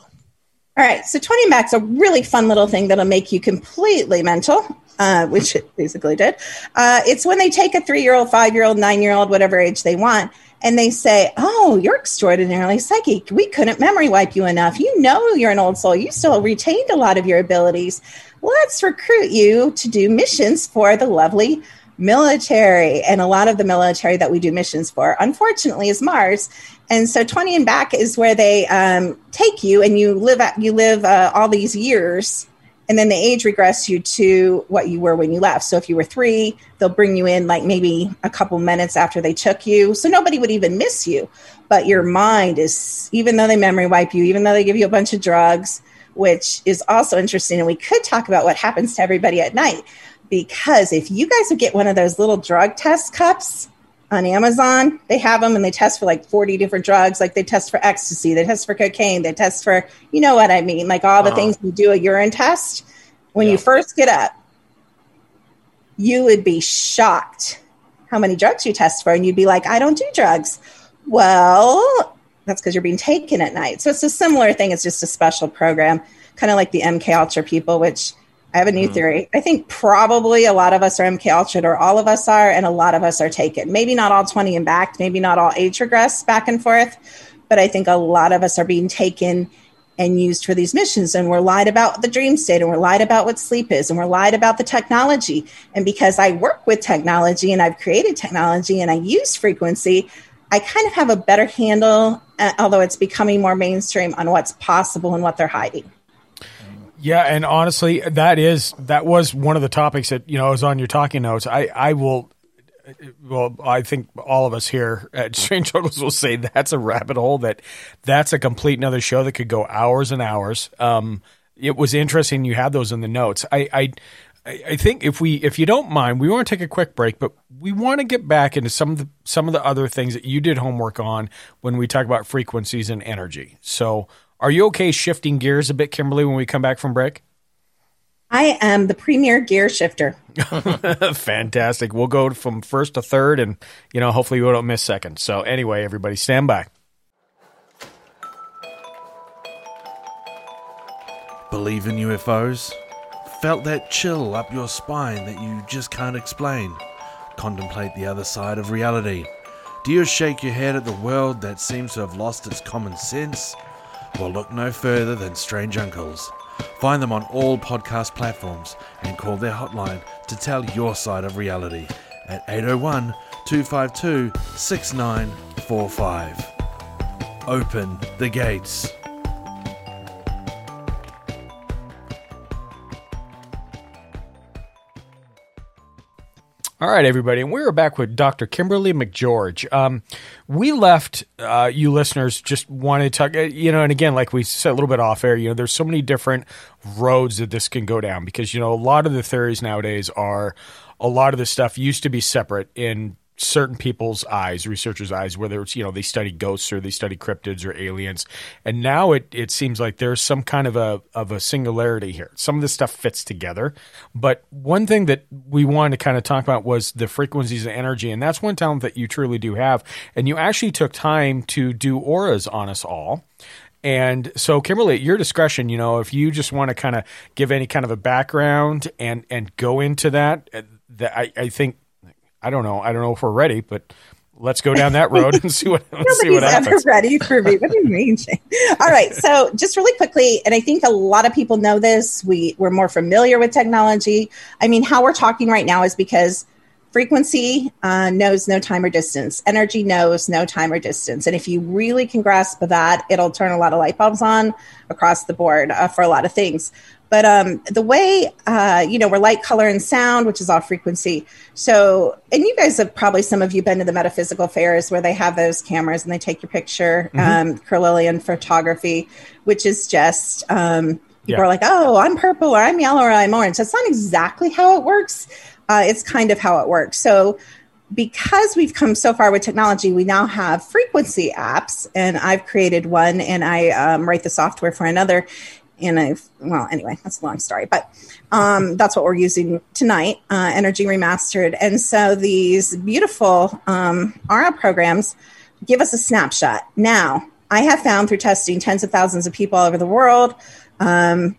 All right. So 20 Mac's a really fun little thing that'll make you completely mental, uh, which it basically did. Uh, it's when they take a three year old, five year old, nine year old, whatever age they want, and they say, Oh, you're extraordinarily psychic. We couldn't memory wipe you enough. You know you're an old soul. You still retained a lot of your abilities. Let's recruit you to do missions for the lovely military. And a lot of the military that we do missions for, unfortunately, is Mars. And so 20 and back is where they um, take you and you live at, you live uh, all these years and then the age regress you to what you were when you left. So if you were three, they'll bring you in like maybe a couple minutes after they took you. So nobody would even miss you. But your mind is, even though they memory wipe you, even though they give you a bunch of drugs, which is also interesting. And we could talk about what happens to everybody at night. Because if you guys would get one of those little drug test cups, on Amazon. They have them and they test for like 40 different drugs. Like they test for ecstasy, they test for cocaine, they test for, you know what I mean? Like all the Uh-huh. things you do a urine test. When you first get up, you would be shocked how many drugs you test for. And you'd be like, I don't do drugs. Well, that's because you're being taken at night. So it's a similar thing. It's just a special program, kind of like the MK Ultra people, which I have a new mm. theory. I think probably a lot of us are MK Ultra, or all of us are, and a lot of us are taken. Maybe not all 20 and back, maybe not all age regress back and forth, but I think a lot of us are being taken and used for these missions. And we're lied about the dream state, and we're lied about what sleep is, and we're lied about the technology. And because I work with technology and I've created technology and I use frequency, I kind of have a better handle, uh, although it's becoming more mainstream, on what's possible and what they're hiding. Yeah, and honestly, that is that was one of the topics that you know was on your talking notes. I I will, well, I think all of us here at Strange Uncles will say that's a rabbit hole that that's a complete another show that could go hours and hours. Um, it was interesting you had those in the notes. I I I think if we if you don't mind, we want to take a quick break, but we want to get back into some of the some of the other things that you did homework on when we talk about frequencies and energy. So are you okay shifting gears a bit, Kimberly, when we come back from break? I am the premier gear shifter. Fantastic. We'll go from first to third, and you know, hopefully, we don't miss second. So, anyway, everybody, stand by. Believe in UFOs? Felt that chill up your spine that you just can't explain? Contemplate the other side of reality. Do you shake your head at the world that seems to have lost its common sense? Well, look no further than Strange Uncles. Find them on all podcast platforms and call their hotline to tell your side of reality at 801 252 6945. Open the gates. All right, everybody, and we're back with Dr. Kimberly McGeorge. Um, we left uh, you listeners just wanted to talk, uh, you know, and again, like we said a little bit off air, you know, there's so many different roads that this can go down because you know a lot of the theories nowadays are a lot of the stuff used to be separate in certain people's eyes, researchers' eyes, whether it's you know they study ghosts or they study cryptids or aliens, and now it it seems like there's some kind of a of a singularity here. Some of this stuff fits together, but one thing that we wanted to kind of talk about was the frequencies of energy, and that's one talent that you truly do have, and you actually took time to do auras on us all. And so, Kimberly, at your discretion, you know, if you just want to kind of give any kind of a background and and go into that, uh, that I, I think I don't know. I don't know if we're ready, but let's go down that road and see what let's see what happens. Ever ready for me? What do you mean? All right. So just really quickly, and I think a lot of people know this. We we're more familiar with technology. I mean, how we're talking right now is because frequency uh, knows no time or distance. Energy knows no time or distance. And if you really can grasp that, it'll turn a lot of light bulbs on across the board uh, for a lot of things. But um, the way, uh, you know, we're light, color, and sound, which is all frequency. So, and you guys have probably, some of you been to the metaphysical fairs where they have those cameras and they take your picture, mm-hmm. um, photography, which is just, um, people yeah. are like, oh, I'm purple or I'm yellow or I'm orange. That's not exactly how it works. Uh, it's kind of how it works. So, because we've come so far with technology, we now have frequency apps, and I've created one, and I um, write the software for another and I've well anyway that's a long story but um, that's what we're using tonight uh, energy remastered. And so these beautiful um, aura programs give us a snapshot. Now i have found through testing tens of thousands of people all over the world um,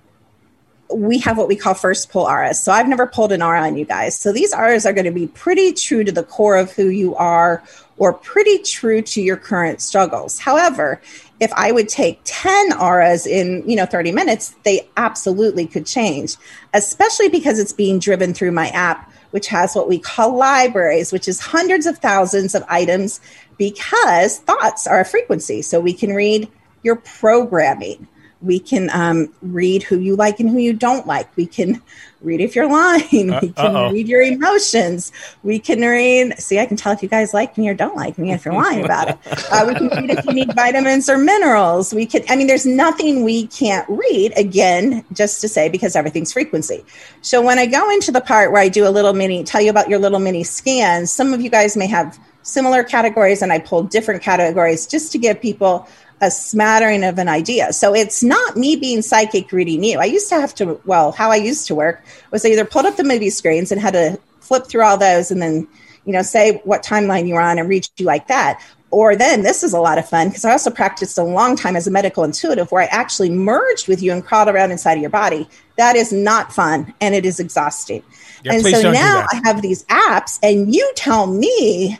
we have what we call first pull auras so i've never pulled an aura on you guys. So these auras are going to be pretty true to the core of who you are or pretty true to your current struggles. However if I would take 10 auras in, you know, 30 minutes, they absolutely could change, especially because it's being driven through my app, which has what we call libraries, which is hundreds of thousands of items because thoughts are a frequency. So we can read your programming we can um, read who you like and who you don't like. We can read if you're lying. Uh, we can uh-oh. read your emotions. We can read. See, I can tell if you guys like me or don't like me if you're lying about it. Uh, we can read if you need vitamins or minerals. We can. I mean, there's nothing we can't read. Again, just to say because everything's frequency. So when I go into the part where I do a little mini, tell you about your little mini scans. Some of you guys may have similar categories, and I pulled different categories just to give people a smattering of an idea. So it's not me being psychic reading you. I used to have to, well, how I used to work was I either pulled up the movie screens and had to flip through all those and then, you know, say what timeline you're on and read you like that. Or then this is a lot of fun because I also practiced a long time as a medical intuitive where I actually merged with you and crawled around inside of your body. That is not fun and it is exhausting. Yeah, and so now. I have these apps and you tell me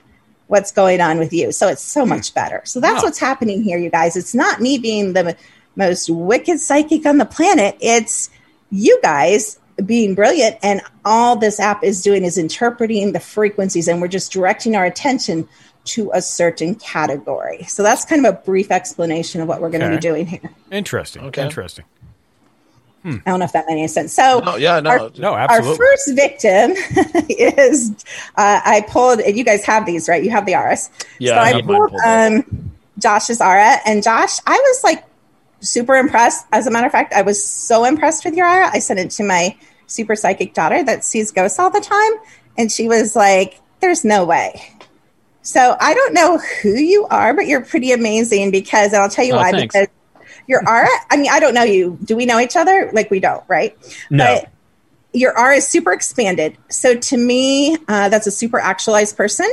what's going on with you. So it's so hmm. much better. So that's Wow. what's happening here, you guys. It's not me being the most wicked psychic on the planet. It's you guys being brilliant. And all this app is doing is interpreting the frequencies, and we're just directing our attention to a certain category. So that's kind of a brief explanation of what we're going to Okay. be doing here. Interesting. Okay. Interesting. I don't know if that made any sense. So, No, yeah, no. Our- No, absolutely. our first victim is uh, I pulled, and you guys have these, right? You have the RS. Yeah, so I I, pulled pulled um, Josh's aura, and Josh, I was like super impressed. As a matter of fact, I was so impressed with your aura. I sent it to my super psychic daughter that sees ghosts all the time, and she was like, "There's no way." So I don't know who you are, but you're pretty amazing because and I'll tell you Oh, why. thanks. Because your aura. I mean, I don't know you. Do we know each other? Like we don't, right? No. But your aura is super expanded. So to me, uh, that's a super actualized person.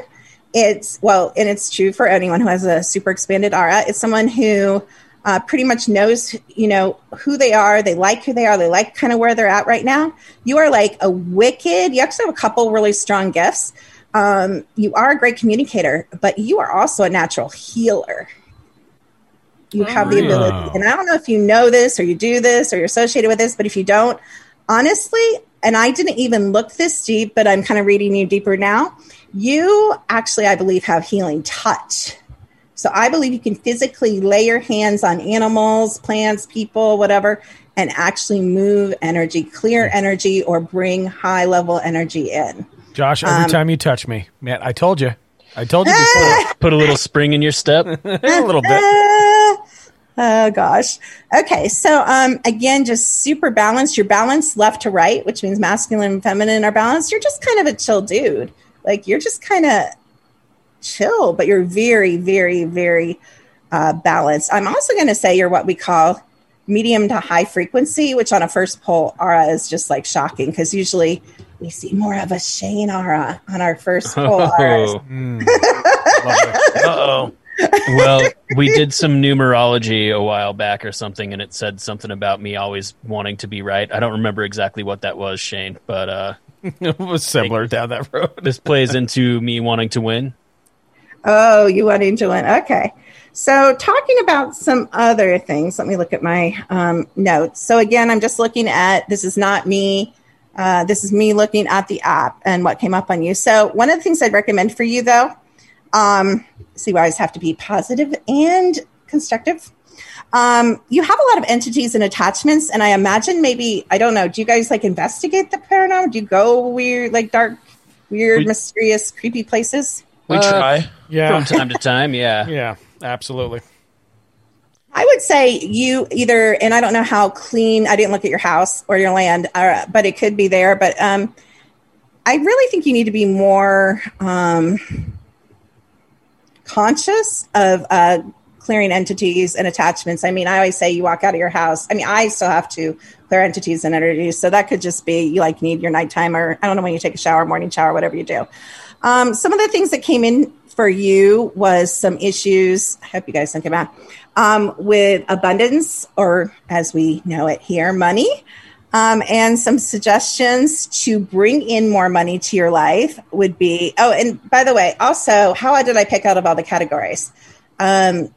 It's well, and it's true for anyone who has a super expanded aura. It's someone who uh, pretty much knows, you know, who they are. They like who they are. They like kind of where they're at right now. You are like a wicked. You actually have a couple really strong gifts. Um, you are a great communicator, but you are also a natural healer. You have the ability, Oh. and I don't know if you know this or you do this or you're associated with this, but if you don't, honestly, and I didn't even look this deep, but I'm kind of reading you deeper now. You actually, I believe, have healing touch. So I believe you can physically lay your hands on animals, plants, people, whatever, and actually move energy, clear energy, or bring high level energy in. Josh, every Um, time you touch me, man, I told you. I told you before. Put a little spring in your step. a little bit. Oh gosh. Okay, so um, again, just super balanced. You're balanced left to right, which means masculine and feminine are balanced. You're just kind of a chill dude. Like you're just kind of chill, but you're very, very, very uh, balanced. I'm also going to say you're what we call medium to high frequency, which on a first pull aura is just like shocking because usually we see more of a Shane aura on our first pull auras. Oh. Uh-oh. well, we did some numerology a while back or something, and it said something about me always wanting to be right. I don't remember exactly what that was, Shane, but uh, it was similar down that road. this plays into me wanting to win. Oh, you wanting to win? Okay. So, talking about some other things, let me look at my um, notes. So, again, I'm just looking at this is not me. Uh, this is me looking at the app and what came up on you. So, one of the things I'd recommend for you, though, um, see, we always have to be positive and constructive. Um, you have a lot of entities and attachments, and I imagine maybe I don't know. Do you guys like investigate the paranormal? Do you go weird, like dark, weird, We- mysterious, creepy places? We Uh, try. Yeah. From time to time, yeah. yeah, absolutely. I would say you either, and I don't know how clean. I didn't look at your house or your land, uh, but it could be there. But um, I really think you need to be more um, conscious of uh, clearing entities and attachments. I mean, I always say you walk out of your house. I mean, I still have to clear entities and energies, so that could just be you like need your nighttime or I don't know when you take a shower, morning shower, whatever you do. Um, some of the things that came in for you was some issues. I hope you guys think about um, with abundance, or as we know it here, money. Um, and some suggestions to bring in more money to your life would be oh, and by the way, also, how did I pick out of all the categories? Um,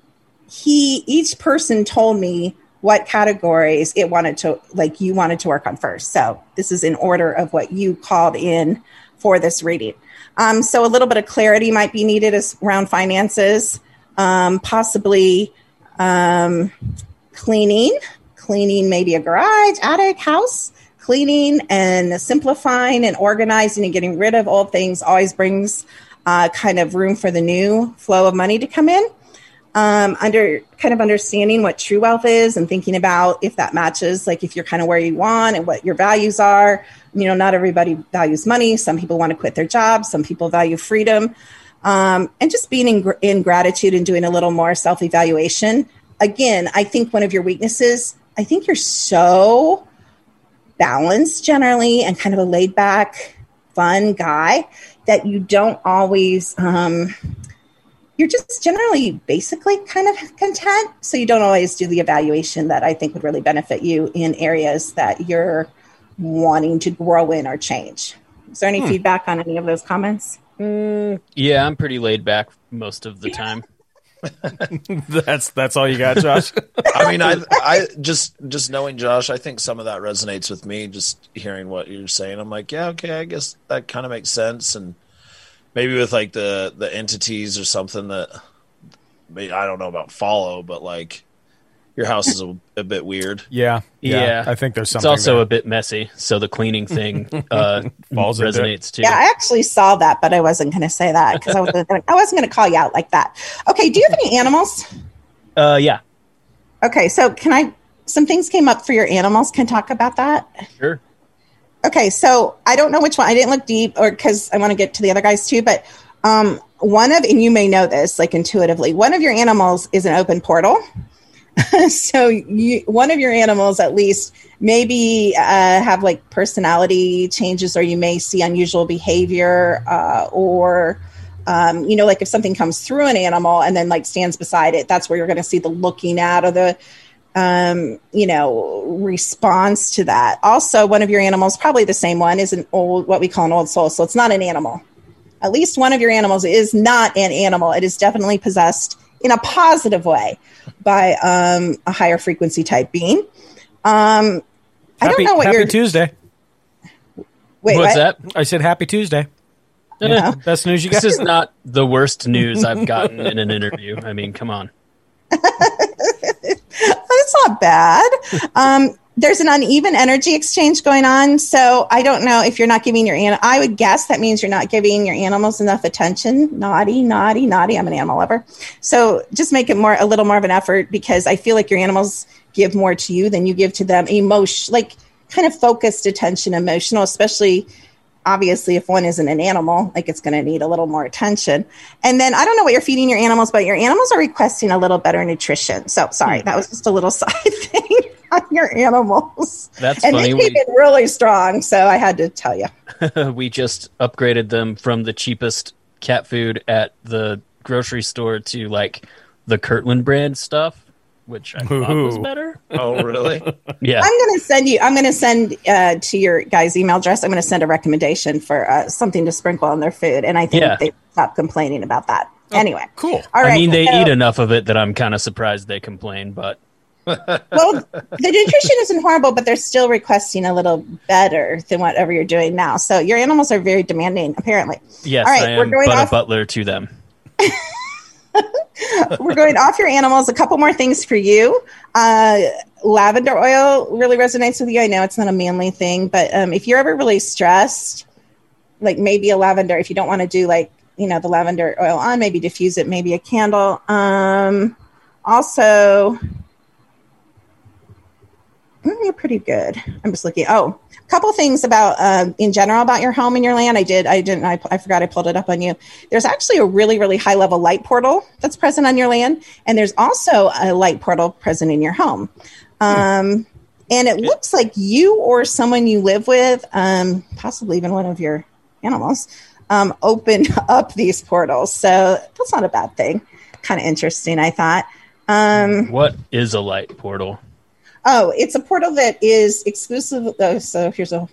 he, each person told me what categories it wanted to, like you wanted to work on first. So this is in order of what you called in for this reading. Um, so a little bit of clarity might be needed as around finances, um, possibly um, cleaning, cleaning maybe a garage, attic, house, cleaning and simplifying and organizing and getting rid of old things always brings uh, kind of room for the new flow of money to come in. Um, under kind of understanding what true wealth is and thinking about if that matches, like if you're kind of where you want and what your values are. You know, not everybody values money. Some people want to quit their jobs. Some people value freedom. Um, and just being in, in gratitude and doing a little more self evaluation. Again, I think one of your weaknesses, I think you're so balanced generally and kind of a laid back, fun guy. that you don't always um, you're just generally basically kind of content so you don't always do the evaluation that i think would really benefit you in areas that you're wanting to grow in or change is there any Hmm. feedback on any of those comments Yeah, I'm pretty laid back most of the time. that's that's all you got, Josh. I mean, I, I just just knowing Josh, I think some of that resonates with me. Just hearing what you're saying, I'm like, yeah, okay, I guess that kind of makes sense. And maybe with like the the entities or something that I don't know about follow, but like your house is a, a bit weird. yeah, Yeah, I think there's something. It's also there. a bit messy, so the cleaning thing uh, Falls resonates too. yeah i actually saw that but i wasn't going to say that because i wasn't gonna, i wasn't going to call you out like that okay do you have any animals Uh, yeah, okay so can i some things came up for your animals can I talk about that sure. Okay, so I don't know which one. I didn't look deep, or because I want to get to the other guys too. But um, one of, and you may know this, like intuitively, one of your animals is an open portal. so you, one of your animals, at least, maybe uh, have like personality changes, or you may see unusual behavior, uh, or um, you know, like if something comes through an animal and then like stands beside it, that's where you're going to see the looking at or the um, you know, response to that. Also, one of your animals, probably the same one, is an old, what we call an old soul. So it's not an animal. At least one of your animals is not an animal. It is definitely possessed in a positive way by um, a higher frequency type being. Um, I don't know what happy you're. Tuesday. wait, What's what? that? I said happy Tuesday. Yeah. Best news you got. This is not the worst news I've gotten in an interview. I mean, come on. That's not bad. Um, there's an uneven energy exchange going on. So I don't know if you're not giving your animal. I would guess that means you're not giving your animals enough attention. Naughty, naughty, naughty. I'm an animal lover. So just make it more a little more of an effort because I feel like your animals give more to you than you give to them. Emotion, like kind of focused attention, emotional, especially obviously if one isn't an animal like it's going to need a little more attention and then i don't know what you're feeding your animals but your animals are requesting a little better nutrition so sorry that was just a little side thing on your animals That's and funny. they came in really strong so i had to tell you We, we just upgraded them from the cheapest cat food at the grocery store to like the Kirkland brand stuff, which I thought was better. Oh, really? Yeah. i'm going to send you i'm going to send uh, to your guys email address i'm going to send a recommendation for uh, something to sprinkle on their food and i think Yeah. they stop complaining about that anyway cool. all right I mean, they so- eat enough of it that I'm kind of surprised they complain, but well, the nutrition isn't horrible, but they're still requesting a little better than whatever you're doing now. So your animals are very demanding, apparently. yes, All right, I we're am going but off- a butler to them. We're going off your animals. A couple more things for you. Uh, lavender oil really resonates with you. I know it's not a manly thing, but um, if you're ever really stressed, like maybe a lavender, if you don't want to do like, you know, the lavender oil on, maybe diffuse it, maybe a candle. Um, also, you're pretty good. I'm just looking. Oh, a couple things about um, in general about your home and your land. I did. I didn't. I, I forgot. I pulled it up on you. There's actually a really, really high level light portal that's present on your land, and there's also a light portal present in your home. Um, and it looks like you or someone you live with, um, possibly even one of your animals, um, opened up these portals. So that's not a bad thing. Kind of interesting, I thought. Um, What is a light portal? Oh, it's a portal that is exclusive. Oh, so here's a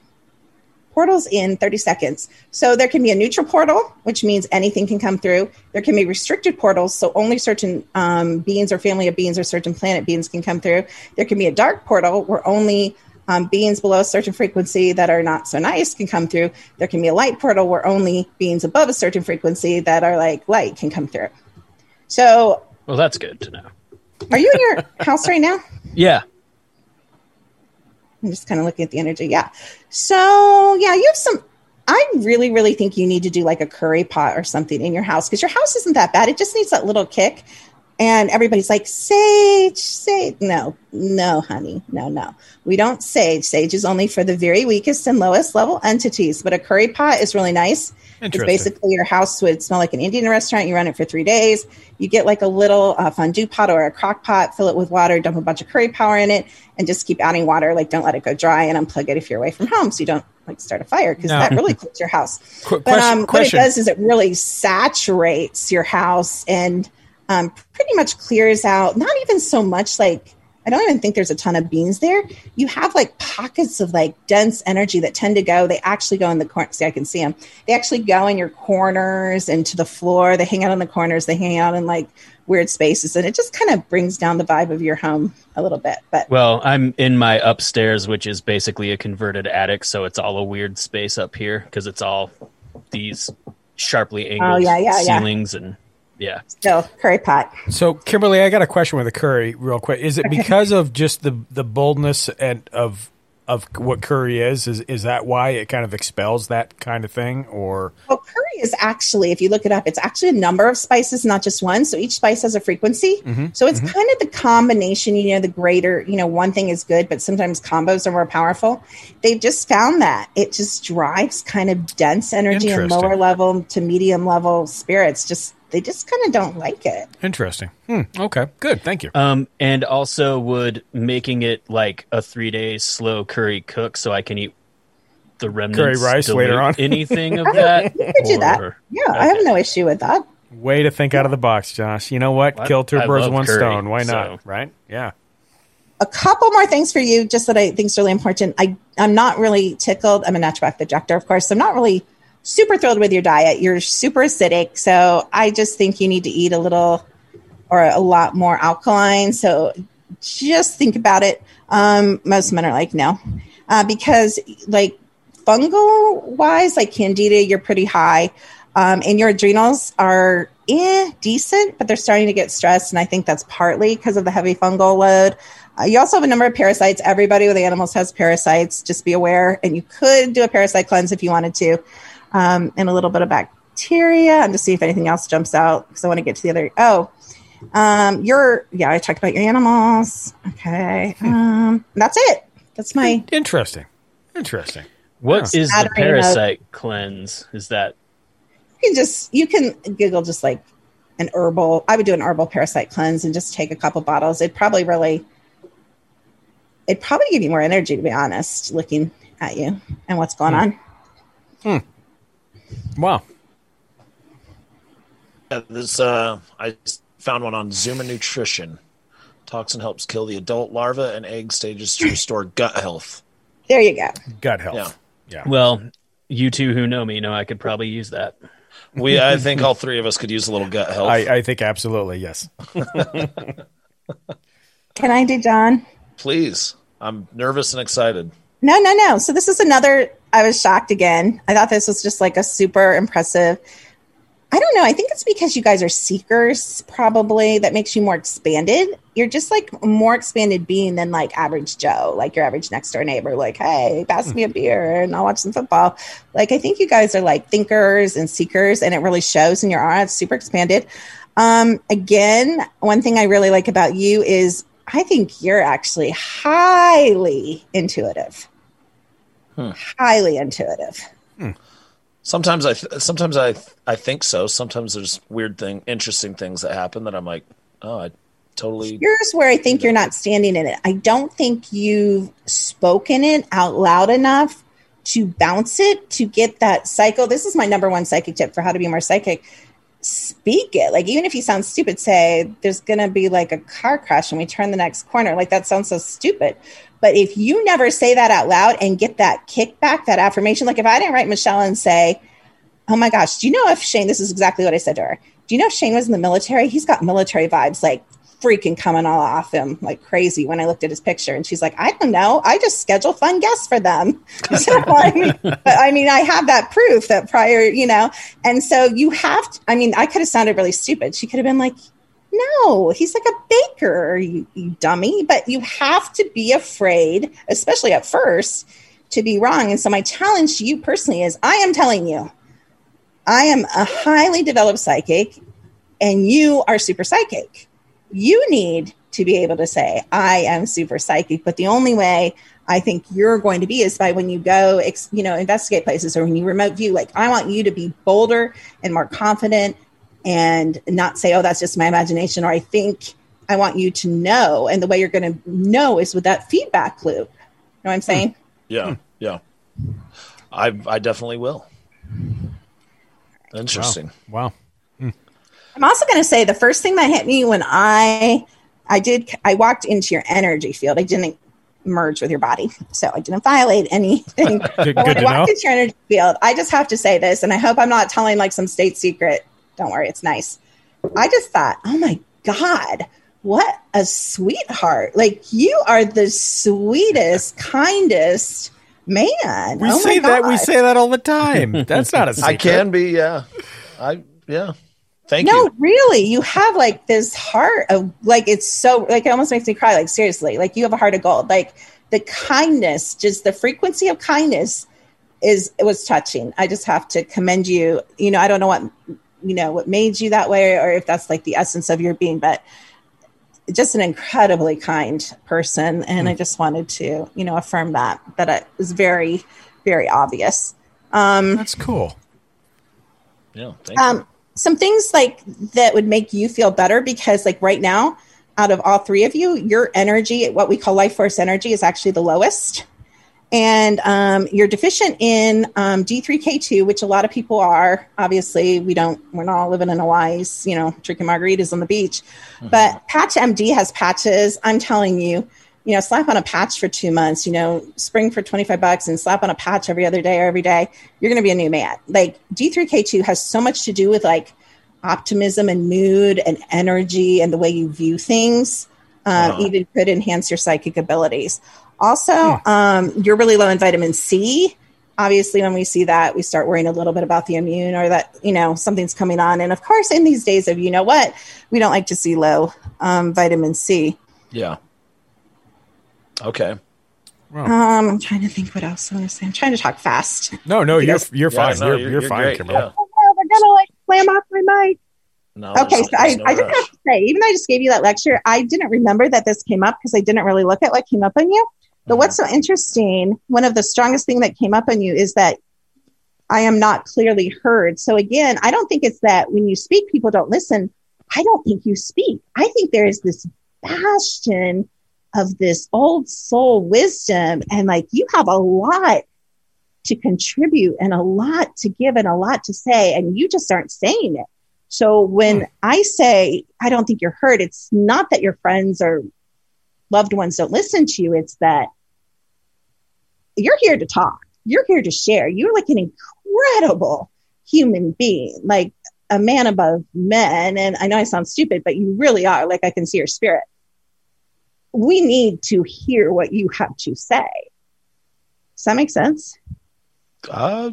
portals in 30 seconds. So there can be a neutral portal, which means anything can come through. There can be restricted portals, so only certain um, beings or family of beings or certain planet beings can come through. There can be a dark portal where only um, beings below a certain frequency that are not so nice can come through. There can be a light portal where only beings above a certain frequency that are like light can come through. So, Well, that's good to know. are you in your house right now? Yeah. I'm just kind of looking at the energy. Yeah. So, yeah, you have some. I really, really think you need to do like a curry pot or something in your house because your house isn't that bad. It just needs that little kick. And everybody's like, sage, sage. No, no, honey. No, no. We don't sage. Sage is only for the very weakest and lowest level entities. But a curry pot is really nice. It's basically your house would smell like an Indian restaurant. You run it for three days. You get like a little uh, fondue pot or a crock pot, fill it with water, dump a bunch of curry powder in it, and just keep adding water. Like don't let it go dry and unplug it if you're away from home, so you don't like start a fire because No. that really cooks your house. Qu- But question- um, what it does is it really saturates your house and um, pretty much clears out. Not even so much like I don't even think there's a ton of beans there. You have like pockets of like dense energy that tend to go. They actually go in the corner. See, I can see them. They actually go in your corners and to the floor. They hang out in the corners. They hang out in like weird spaces, and it just kind of brings down the vibe of your home a little bit. But Well, I'm in my upstairs, which is basically a converted attic, so it's all a weird space up here because it's all these sharply angled Oh, yeah, yeah, yeah. ceilings and yeah. still curry pot. So, Kimberly, I got a question with the curry, real quick. Is it because of just the the boldness and of of what curry is? Is is that why it kind of expels that kind of thing, or Well, curry is actually, if you look it up, it's actually a number of spices, not just one. So each spice has a frequency. Mm-hmm. So it's mm-hmm. kind of the combination, you know, the greater, you know, one thing is good, but sometimes combos are more powerful. They've just found that it just drives kind of dense energy and lower level to medium level spirits. Just, they just kind of don't like it. interesting? Hmm, okay, good, thank you. Um, and also would making it like a three day slow curry cook so I can eat the remnants Curry rice later on. anything of that? You could do that. Or- Yeah, I have no issue with that. Way to think out of the box, Josh. You know what? What? Kill two birds with one curry, stone. Why not? so- Right? Yeah. a couple more things for you just that I think is really important. I, I'm not really tickled. I'm a naturopathic doctor, of course. So I'm not really super thrilled with your diet. You're super acidic. So I just think you need to eat a little or a lot more alkaline. So just think about it. Um, most men are like, no, uh, because like fungal wise, like candida, you're pretty high. Um, and your adrenals are eh, decent, but they're starting to get stressed. And I think that's partly because of the heavy fungal load. Uh, you also have a number of parasites. Everybody with animals has parasites. Just be aware. And you could do a parasite cleanse if you wanted to, um, and a little bit of bacteria. And to see if anything else jumps out because I want to get to the other. Oh, um, your yeah, I talked about your animals. Okay, um, that's it. That's my Interesting. Interesting. What Yeah. is the Battery mode. parasite cleanse? Is that you can just you can Google just like an herbal. I would do an herbal parasite cleanse and just take a couple bottles. It'd probably really, it'd probably give you more energy to be honest. Looking at you and what's going on. Wow. Yeah, this uh, I found one on Zuma Nutrition. Toxin helps kill the adult larva and egg stages to restore gut health. There you go. Gut health. Yeah. Yeah. well? You two who know me know I could probably use that. We, I think, all three of us could use a little gut health. I, I think absolutely yes. Can I do John? Please, I'm nervous and excited. No, no, no. So this is another. I was shocked again. I thought this was just like a super impressive. I don't know. I think it's because you guys are seekers, probably that makes you more expanded. You're just like more expanded being than like average Joe, like your average next door neighbor. Like, hey, pass me a beer and I'll watch some football. Like, I think you guys are like thinkers and seekers, and it really shows in your aura. It's super expanded. Um, again, one thing I really like about you is I think you're actually highly intuitive. Hmm. Highly intuitive. Hmm. Sometimes I, th- sometimes I, I think so. Sometimes there's weird thing, interesting things that happen that I'm like, oh, I totally. Here's where I think you're not standing in it. I don't think you've spoken it out loud enough to bounce it to get that cycle. This is my number one psychic tip for how to be more psychic. Speak it. Like, even if you sound stupid, say, there's going to be like a car crash and we turn the next corner. Like, that sounds so stupid. But if you never say that out loud and get that kickback, that affirmation, like if I didn't write Michelle and say, Oh my gosh, do you know if Shane, this is exactly what I said to her. Do you know if Shane was in the military? He's got military vibes like freaking coming all off him like crazy when I looked at his picture. And she's like, I don't know. I just schedule fun guests for them. so, I mean, but I mean, I have that proof that prior, you know, and so you have to, I mean, I could have sounded really stupid. She could have been like, no, he's like a baker, you, you dummy. But you have to be afraid, especially at first, to be wrong. And so my challenge to you personally is I am telling you, I am a highly developed psychic and you are super psychic. You need to be able to say, I am super psychic. But the only way I think you're going to be is by when you go, you know, investigate places or when you remote view. Like, I want you to be bolder and more confident and not say, oh, that's just my imagination. Or I think I want you to know. And the way you're going to know is with that feedback loop. You know what I'm hmm. saying? Yeah, yeah. I I definitely will. Interesting. Wow. Hmm. I'm also going to say the first thing that hit me when I I did I walked into your energy field. I didn't merge with your body, so I didn't violate anything. Good- but good when I walked know. into your energy field, I just have to say this, and I hope I'm not telling like some state secret. Don't worry, it's nice. I just thought, oh my god, what a sweetheart! Like you are the sweetest, kindest man. We Oh say that. We say that all the time. That's not a secret. I can be, yeah. I yeah. Thank you. no, you. really, you have like this heart of like it's so like it almost makes me cry. Like seriously, like you have a heart of gold. Like the kindness, just the frequency of kindness is it was touching. I just have to commend you. You know, I don't know what you know what made you that way, or if that's like the essence of your being, but just an incredibly kind person. And I just wanted to you know affirm that that it was very very obvious. Um, That's cool. Yeah, thank you. um, some things like that would make you feel better because like right now out of all three of you your energy what we call life force energy is actually the lowest and um, you're deficient in um, d3k2 which a lot of people are. Obviously we don't we're not all living in hawaii's you know drinking margaritas on the beach. But PatchMD has patches. I'm telling you you know slap on a patch for two months you know spring for 25 bucks and slap on a patch every other day or every day you're going to be a new man. Like d3k2 has so much to do with like optimism and mood and energy and the way you view things um, Wow. even could enhance your psychic abilities also um, you're really low in vitamin c obviously when we see that we start worrying a little bit about the immune or that you know something's coming on and of course in these days of you know what we don't like to see low um, vitamin c yeah. Okay. um, i'm trying to think what else i want to say i'm trying to talk fast No, no, you're Yes. you're Yeah, fine. no, you're, you're- you're, you're fine, great, Kimberly. yeah. oh, they're gonna like slam off my mic No, Okay, there's- so I, no I just rush. have to say, even though I just gave you that lecture, I didn't remember that this came up because I didn't really look at what came up on you. But what's so interesting, one of the strongest thing that came up on you is that I am not clearly heard. So again, I don't think it's that when you speak, people don't listen. I don't think you speak. I think there is this bastion of this old soul wisdom, and like you have a lot to contribute and a lot to give and a lot to say, and you just aren't saying it. So when hmm. I say I don't think you're heard, it's not that your friends or loved ones don't listen to you. It's that you're here to talk. You're here to share. You're like an incredible human being, like a man above men. And I know I sound stupid, but you really are. Like I can see your spirit. We need to hear what you have to say. Does that make sense? Uh,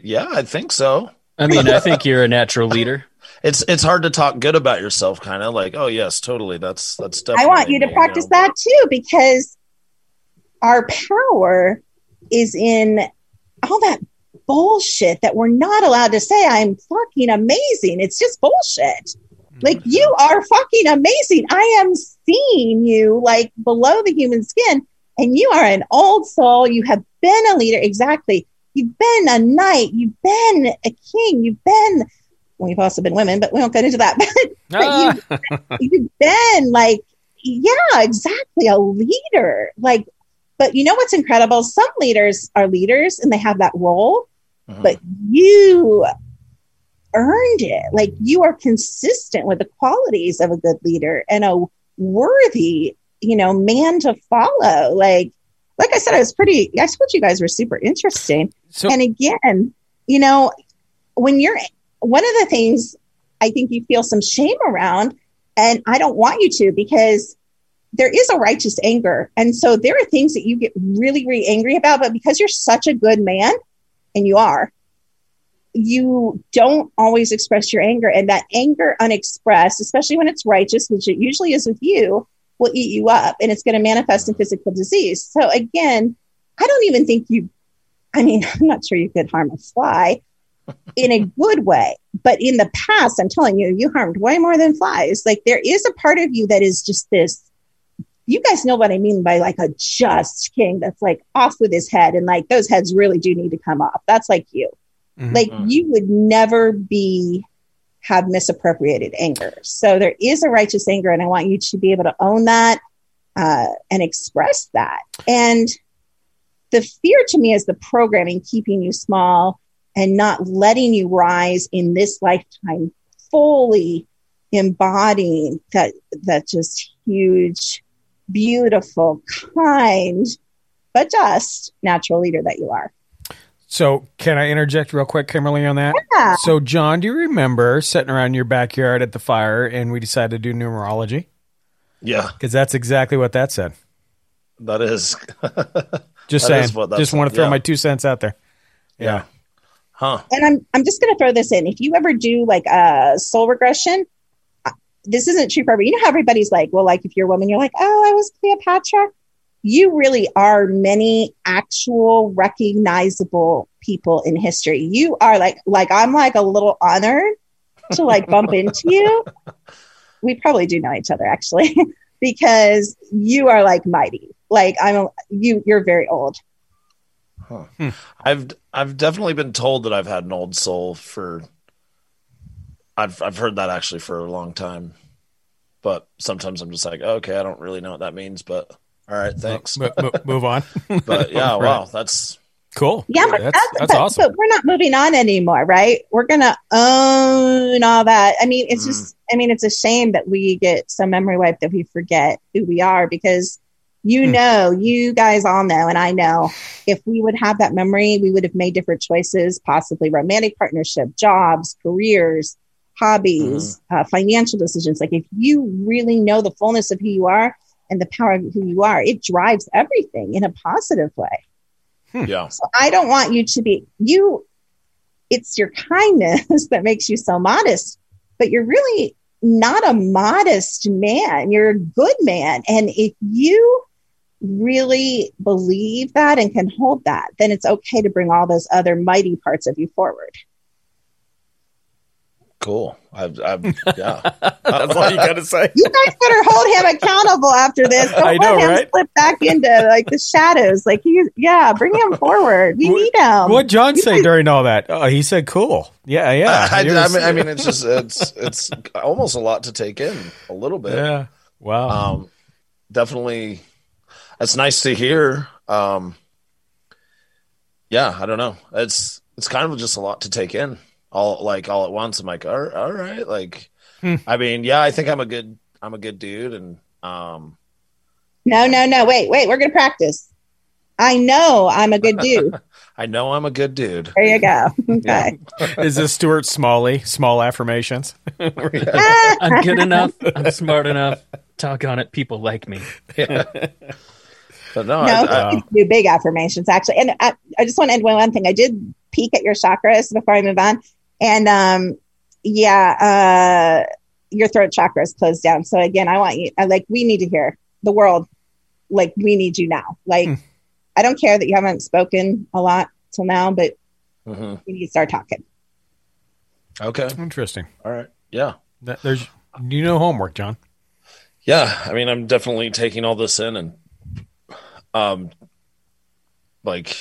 yeah, I think so. I mean, I think you're a natural leader. It's it's hard to talk good about yourself, kind of like, oh yes, totally. That's that's definitely I want you to me, practice know. that too because our power is in all that bullshit that we're not allowed to say I'm fucking amazing. It's just bullshit. Mm-hmm. Like you are fucking amazing. I am seeing you like below the human skin and you are an old soul. You have been a leader. Exactly. You've been a knight. You've been a king. You've been, you've also been women, but we won't get into that. But, Ah. you, you've been like, yeah, exactly, a leader. Like, but you know what's incredible? Some leaders are leaders and they have that role, Mhm. but you earned it. Like you are consistent with the qualities of a good leader and a worthy, you know, man to follow. Like, like I said, I was pretty. I told you guys were super interesting. So and again, you know, when you're one of the things I think you feel some shame around, and I don't want you to because there is a righteous anger. And so there are things that you get really, really angry about, but because you're such a good man, and you are, you don't always express your anger. And that anger unexpressed, especially when it's righteous, which it usually is with you, will eat you up and it's going to manifest in physical disease. So again, I don't even think you, I mean, I'm not sure you could harm a fly in a good way. But in the past, I'm telling you, you harmed way more than flies. Like there is a part of you that is just this. You guys know what I mean by like a just king that's like off with his head, and like those heads really do need to come off. That's like you. Mhm. Like you would never be have misappropriated anger. So there is a righteous anger, and I want you to be able to own that uh, and express that. And the fear to me is the programming keeping you small and not letting you rise in this lifetime fully embodying that that just huge beautiful kind but just natural leader that you are So, can I interject real quick, Kimberly, on that? Yeah. So, John, do you remember sitting around your backyard at the fire and we decided to do numerology? Yeah, Because that's exactly what that said. that is. Just That saying. is what Just said, want to throw yeah. my two cents out there. yeah. Huh. and I'm I'm just going to throw this in. If you ever do like a soul regression, uh, this isn't true for everybody. You know how everybody's like, well, like if you're a woman, you're like, oh, I was Cleopatra. You really are many actual recognizable people in history. You are like like I'm like a little honored to like bump into you. We probably do know each other actually because you are like mighty. Like I'm a, you you're very old. I've I've definitely been told that I've had an old soul for. I've I've heard that actually for a long time, but sometimes I'm just like, okay, I don't really know what that means, but all right, thanks. Mo- mo- move on. But yeah, Right. wow, that's Cool. Yeah, but that's, that's, that's but, awesome. but we're not moving on anymore, right? We're gonna own all that. I mean, it's mm-hmm. just I mean, it's a shame that we get so memory wiped that we forget who we are because you Hmm. know, you guys all know, and I know if we would have that memory, we would have made different choices, possibly romantic partnership, jobs, careers, hobbies, uh, financial decisions. Like if you really know the fullness of who you are and the power of who you are, it drives everything in a positive way. yeah. So I don't want you to be you. It's your kindness that makes you so modest, but you're really not a modest man. You're a good man, and if you really believe that and can hold that, then it's okay to bring all those other mighty parts of you forward. Cool. I've, I've yeah. That's all you got to say. You guys better hold him accountable after this. Don't I know, let him right? slip back into like the shadows. Like he, yeah, bring him forward. We need him. What'd John say during all that? Oh, he said cool. Yeah, yeah. I, It I mean, I mean, it's just it's it's almost a lot to take in a little bit. yeah. Wow. Um, definitely, it's nice to hear. Um, yeah, I don't know. It's it's kind of just a lot to take in all like all at once. I'm like, all, all right, like, Hmm. I mean, yeah, I think I'm a good I'm a good dude, and um, No, no, no. Wait, wait. We're gonna practice. I know I'm a good dude. I know I'm a good dude. There you go. Okay. Is this Stuart Smalley? Small affirmations. I'm good enough. I'm smart enough. Talk on it. People like me. But no, no, I, I, you do big affirmations actually. And I, I just want to end with one thing. I did peek at your chakras before I move on, and um, yeah, uh, your throat chakra is closed down. So again, I want you. I like we need to hear the world. Like we need you now. Like Hmm. I don't care that you haven't spoken a lot till now, but Mhm. we need to start talking. okay, Interesting. all right, yeah. That- There's you know homework, John. yeah i mean i'm definitely taking all this in and um like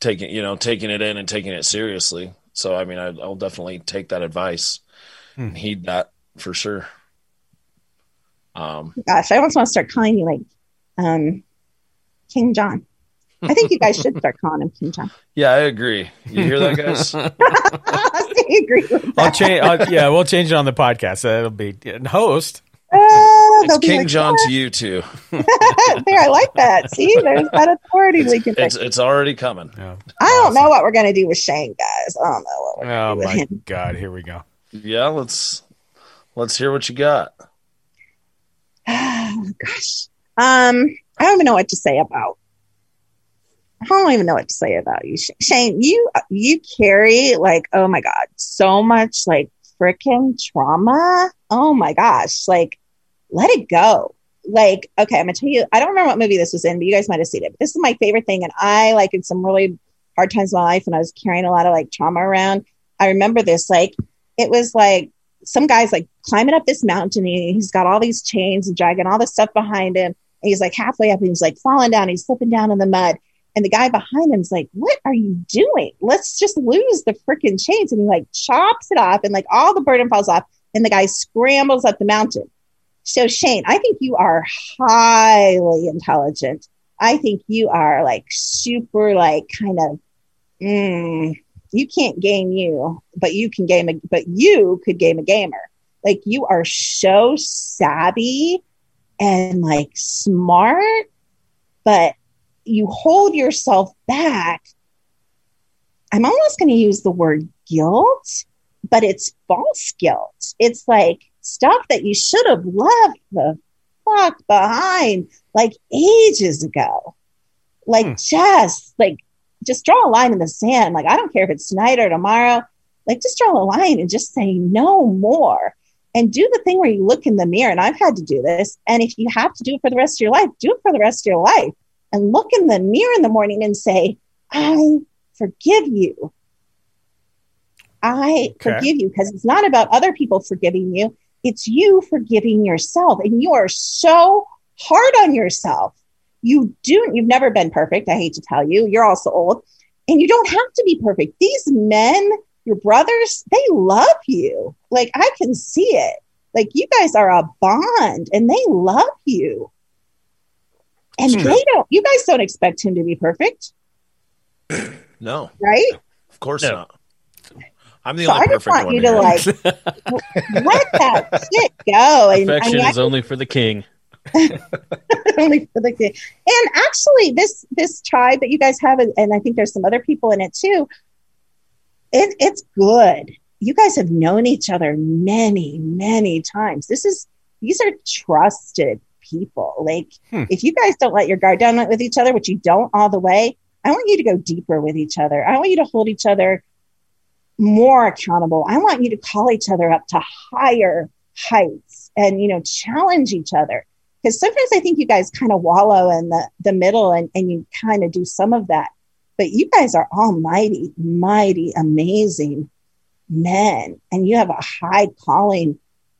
taking you know taking it in and taking it seriously so i mean I, i'll definitely take that advice Hmm. and heed that for sure um Gosh, I almost want to start calling you like um, King John. I think you guys should start calling him King John. yeah i agree you hear that guys I agree with I'll change. I'll, yeah, we'll change it on the podcast. That'll be and host. It's king like, john to you too there, I like that. See, there's that authority we can. it's it's already coming Yeah. I don't know what we're gonna do with Shane, guys. I don't know what we're gonna Oh do with him. Oh my. God! Here we go. yeah let's let's hear what you got Gosh, um, I don't even know what to say about. I don't even know what to say about you, Shane. You you carry like oh my god, so much like freaking trauma. Oh my gosh, like let it go. Like okay, I'm gonna tell you. I don't remember what movie this was in, but you guys might have seen it. But this is my favorite thing, and I like in some really hard times in my life, and I was carrying a lot of like trauma around. I remember this like it was like some guy's like climbing up this mountain. And he's got all these chains and dragging all this stuff behind him. And he's like halfway up and he's like falling down. He's slipping down in the mud. And the guy behind him's like, What are you doing? Let's just lose the freaking chains. And he like chops it off and like all the burden falls off. And the guy scrambles up the mountain. So, Shane, I think you are highly intelligent. I think you are like super, like kind of, mm, you can't game you, but you can game a, but you could game a gamer. Like you are so savvy and like smart, but you hold yourself back. I'm almost going to use the word guilt, but it's false guilt. It's like stuff that you should have left the fuck behind like ages ago. Like hmm. just like just draw a line in the sand. Like I don't care if it's tonight or tomorrow. Like just draw a line and just say no more. And do the thing where you look in the mirror. And I've had to do this. And if you have to do it for the rest of your life, do it for the rest of your life. And look in the mirror in the morning and say, I forgive you. I okay. forgive you because it's not about other people forgiving you. It's you forgiving yourself. And you are so hard on yourself. You do, you've never been perfect. I hate to tell you, you're also old and you don't have to be perfect. These men, your brothers, they love you. Like I can see it. Like you guys are a bond and they love you. And they don't, you guys don't expect him to be perfect. No. Right? Of course no. not. I'm the so only I just want you to like let that shit go. And, Affection I mean, is I, only for the king. only for the king. And actually, this this tribe that you guys have, and I think there's some other people in it too. It, it's good. You guys have known each other many, many times. This is these are trusted people. Like hmm. if you guys don't let your guard down with each other, which you don't all the way, I want you to go deeper with each other. I want you to hold each other more accountable. I want you to call each other up to higher heights and, you know, challenge each other. Because sometimes I think you guys kind of wallow in the, the middle and, and you kind of do some of that. But you guys are almighty, mighty, amazing men. And you have a high calling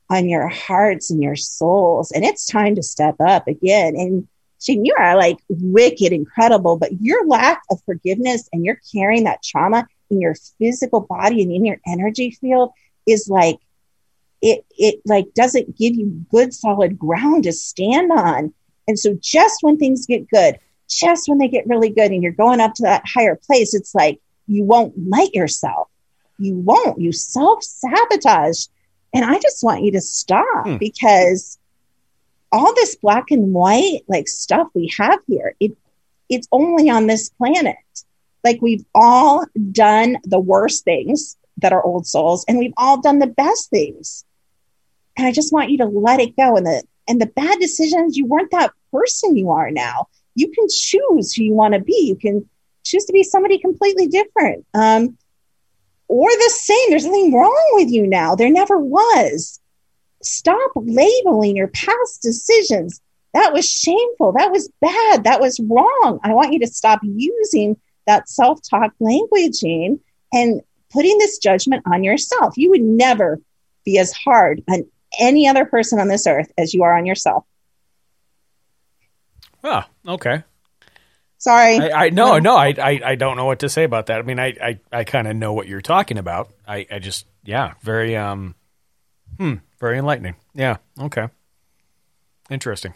on your hearts and your souls. And it's time to step up again. And Shane, you are like wicked incredible, but your lack of forgiveness and you're carrying that trauma in your physical body and in your energy field is like it it like doesn't give you good solid ground to stand on. And so just when things get good just when they get really good and you're going up to that higher place it's like you won't light yourself you won't you self sabotage and i just want you to stop hmm. because all this black and white like stuff we have here it it's only on this planet like we've all done the worst things that are old souls and we've all done the best things. And I just want you to let it go. And the and the bad decisions, you weren't that person you are now. You can choose who you want to be. You can choose to be somebody completely different. Um, or the same. There's nothing wrong with you now. There never was. Stop labeling your past decisions. That was shameful. That was bad. That was wrong. I want you to stop using that self talk languaging and putting this judgment on yourself. You would never be as hard on any other person on this earth as you are on yourself. Oh, okay. Sorry. I, I no, no, I, I, I don't know what to say about that. I mean, I, I, I kind of know what you're talking about. I, I just, yeah, very, um, hmm, very enlightening. Yeah. Okay. Interesting.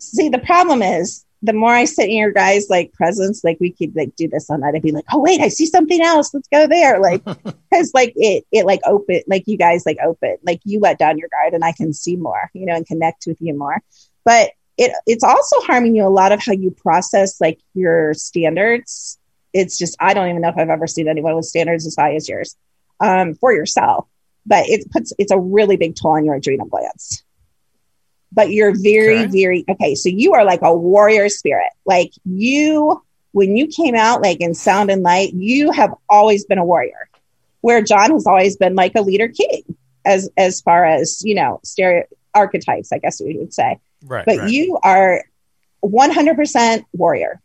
See, the problem is the more I sit in your guys' like presence, like we could like do this on that. I'd be like, oh wait, I see something else. Let's go there. Like, because like it it like open like you guys like open like you let down your guard and I can see more, you know, and connect with you more. But it it's also harming you a lot of how you process like your standards. It's just I don't even know if I've ever seen anyone with standards as high as yours um, for yourself. But it puts it's a really big toll on your adrenal glands but you're very, okay. very okay. So you are like a warrior spirit. Like you, when you came out, like in Sound and Light, you have always been a warrior. Where John has always been like a leader king, as as far as you know, stereo archetypes, I guess we would say. Right. But right. you are 100% warrior,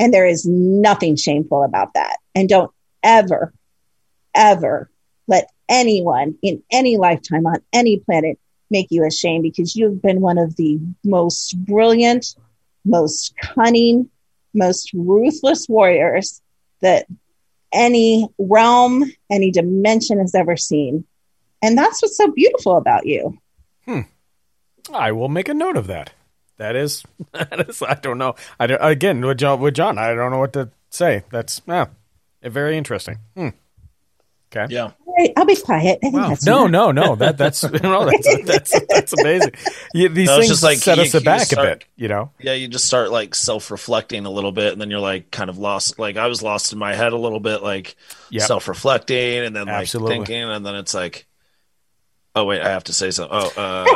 and there is nothing shameful about that. And don't ever, ever let anyone in any lifetime on any planet make you ashamed because you've been one of the most brilliant, most cunning, most ruthless warriors that any realm, any dimension has ever seen. And that's what's so beautiful about you. Hmm. I will make a note of that. that is, that is I don't know. I don't, again with John, with John, I don't know what to say. That's yeah, very interesting. Hmm. Okay. Yeah. Right, I'll be quiet. I think Wow. that's No, no, no. That that's no, that's that's, that's amazing. You, these No, things just like set you- us you aback start- a bit. You know. Yeah, you just start like self-reflecting a little bit, and then you're like kind of lost. Like I was lost in my head a little bit, like Yep. self-reflecting, and then like Absolutely. thinking, and then it's like, oh wait, I have to say something. Oh, uh,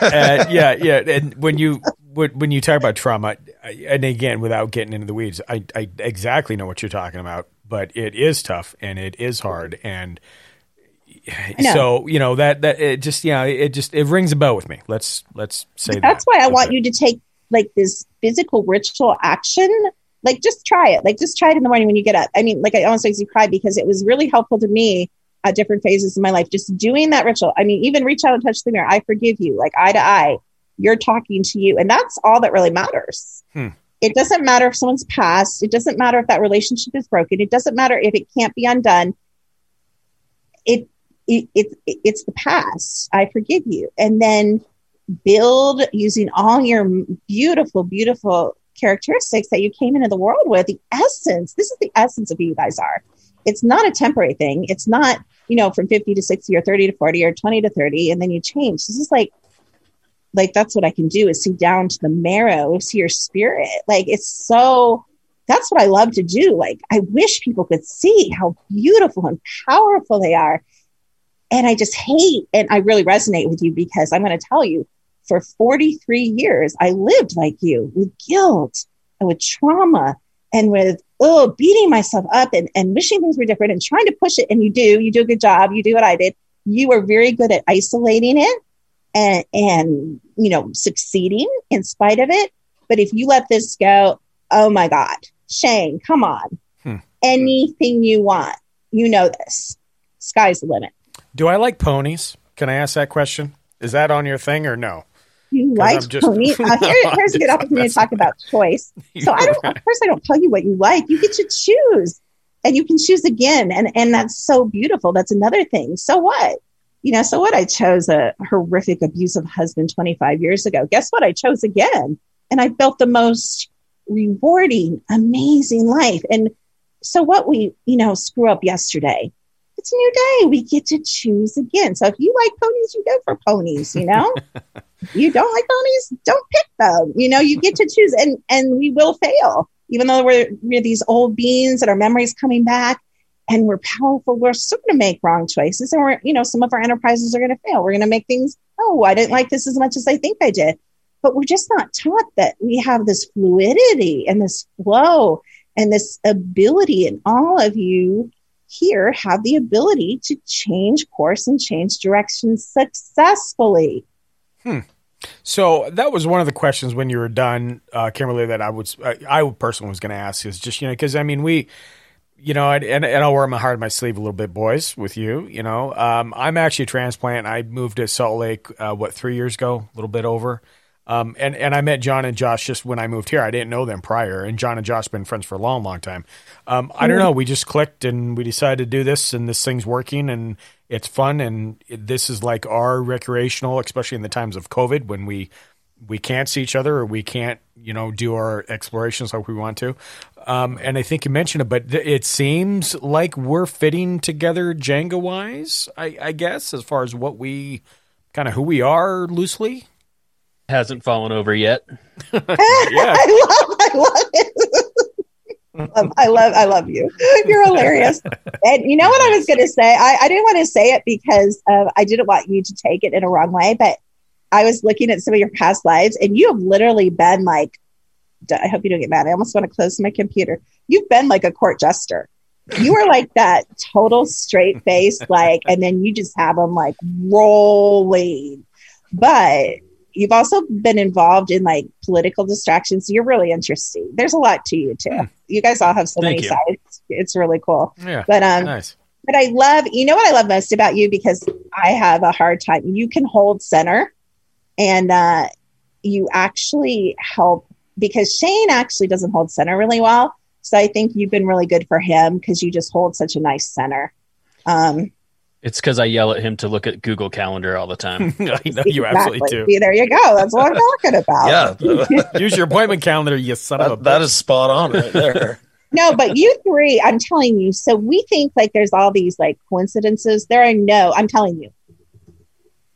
uh, yeah, yeah. And when you when when you talk about trauma, and again, without getting into the weeds, I I exactly know what you're talking about. But it is tough and it is hard, and know. So you know that that it just yeah, it just it rings a bell with me. Let's let's say That's that. why I want you to take like this physical ritual action. Like just try it. Like just try it in the morning when you get up. I mean, like I almost makes you cry because it was really helpful to me at different phases of my life. Just doing that ritual. I mean, even reach out and touch the mirror. I forgive you, like eye to eye. You're talking to you, and that's all that really matters. Hmm. It doesn't matter if someone's passed. It doesn't matter if that relationship is broken. It doesn't matter if it can't be undone. It, it, it it's the past. I forgive you, and then build using all your beautiful, beautiful characteristics that you came into the world with. The essence. This is the essence of who you guys are. It's not a temporary thing. It's not you know from fifty to sixty or thirty to forty or twenty to thirty, and then you change. This is like like that's what I can do is see down to the marrow, see your spirit. Like it's so that's what I love to do. Like I wish people could see how beautiful and powerful they are. And I just hate and I really resonate with you because I'm going to tell you for 43 years I lived like you with guilt and with trauma and with oh beating myself up and, and wishing things were different and trying to push it and you do you do a good job you do what I did. You are very good at isolating it and and you know succeeding in spite of it. But if you let this go oh my god shane come on. Hmm. anything you want you know this. Sky's the limit Do I like ponies? Can I ask that question? Is that on your thing or no? you like just- pony uh, here, here's a good opportunity to talk about choice. so i don't of course i don't tell you what you like. You get to choose and you can choose again and and that's so beautiful. That's another thing. So what? You know so what? I chose a horrific abusive husband 25 years ago. Guess what? I chose again and i built the most rewarding amazing life. And so what we you know screw up yesterday it's a new day. We get to choose again. So if you like ponies you go for ponies you know? You don't like ponies don't pick them. You know you get to choose and and we will fail. Even though we're we're these old beings and our memories coming back and we're powerful we're still going to make wrong choices and we're you know some of our enterprises are going to fail. We're going to make things oh i didn't like this as much as i think i did. But we're just not taught that we have this fluidity and this flow and this ability and all of you here have the ability to change course and change direction successfully So that was one of the questions when you were done, uh, Kimberly, that I I, I personally was going to ask is just, you know, because I mean, we, you know, and, and, and I'll wear my heart on my sleeve a little bit, boys, with you, you know. Um, I'm actually a transplant. I moved to Salt Lake, uh, what, three years ago, a little bit over. Um, and, and I met John and Josh just when I moved here. I didn't know them prior, and John and Josh have been friends for a long, long time. Um, I don't know. We just clicked and we decided to do this, and this thing's working, and it's fun, and it, this is like our recreational, especially in the times of COVID when we we can't see each other or we can't, you know, do our explorations like we want to. Um, and I think you mentioned it, but th- it seems like we're fitting together Jenga wise, I, I guess, as far as what we kind of who we are loosely. Hasn't fallen over yet. Yeah. I love, I love it. I love, I love you. You're hilarious. And you know what I was going to say? I, I didn't want to say it because uh, I didn't want you to take it in a wrong way, but I was looking at some of your past lives and you have literally been like, I hope you don't get mad. I almost want to close my computer. You've been like a court jester. You were like that total straight face, like, and then you just have them like rolling. But you've also been involved in like political distractions. You're really interesting. There's a lot to you too. You guys all have so Thank many you. sides. It's really cool. Yeah. But um, nice. but I love, you know what I love most about you because I have a hard time. You can hold center and uh, you actually help because Shane actually doesn't hold center really well. So I think you've been really good for him because you just hold such a nice center. Um, It's because I yell at him to look at Google Calendar all the time. I know you absolutely do. See, there you go. That's what I'm talking about. Yeah, Use your appointment calendar, you son of a that, that bitch. is spot on right there. No, but you three, I'm telling you. So we think like there's all these like coincidences. There are no, I'm telling you.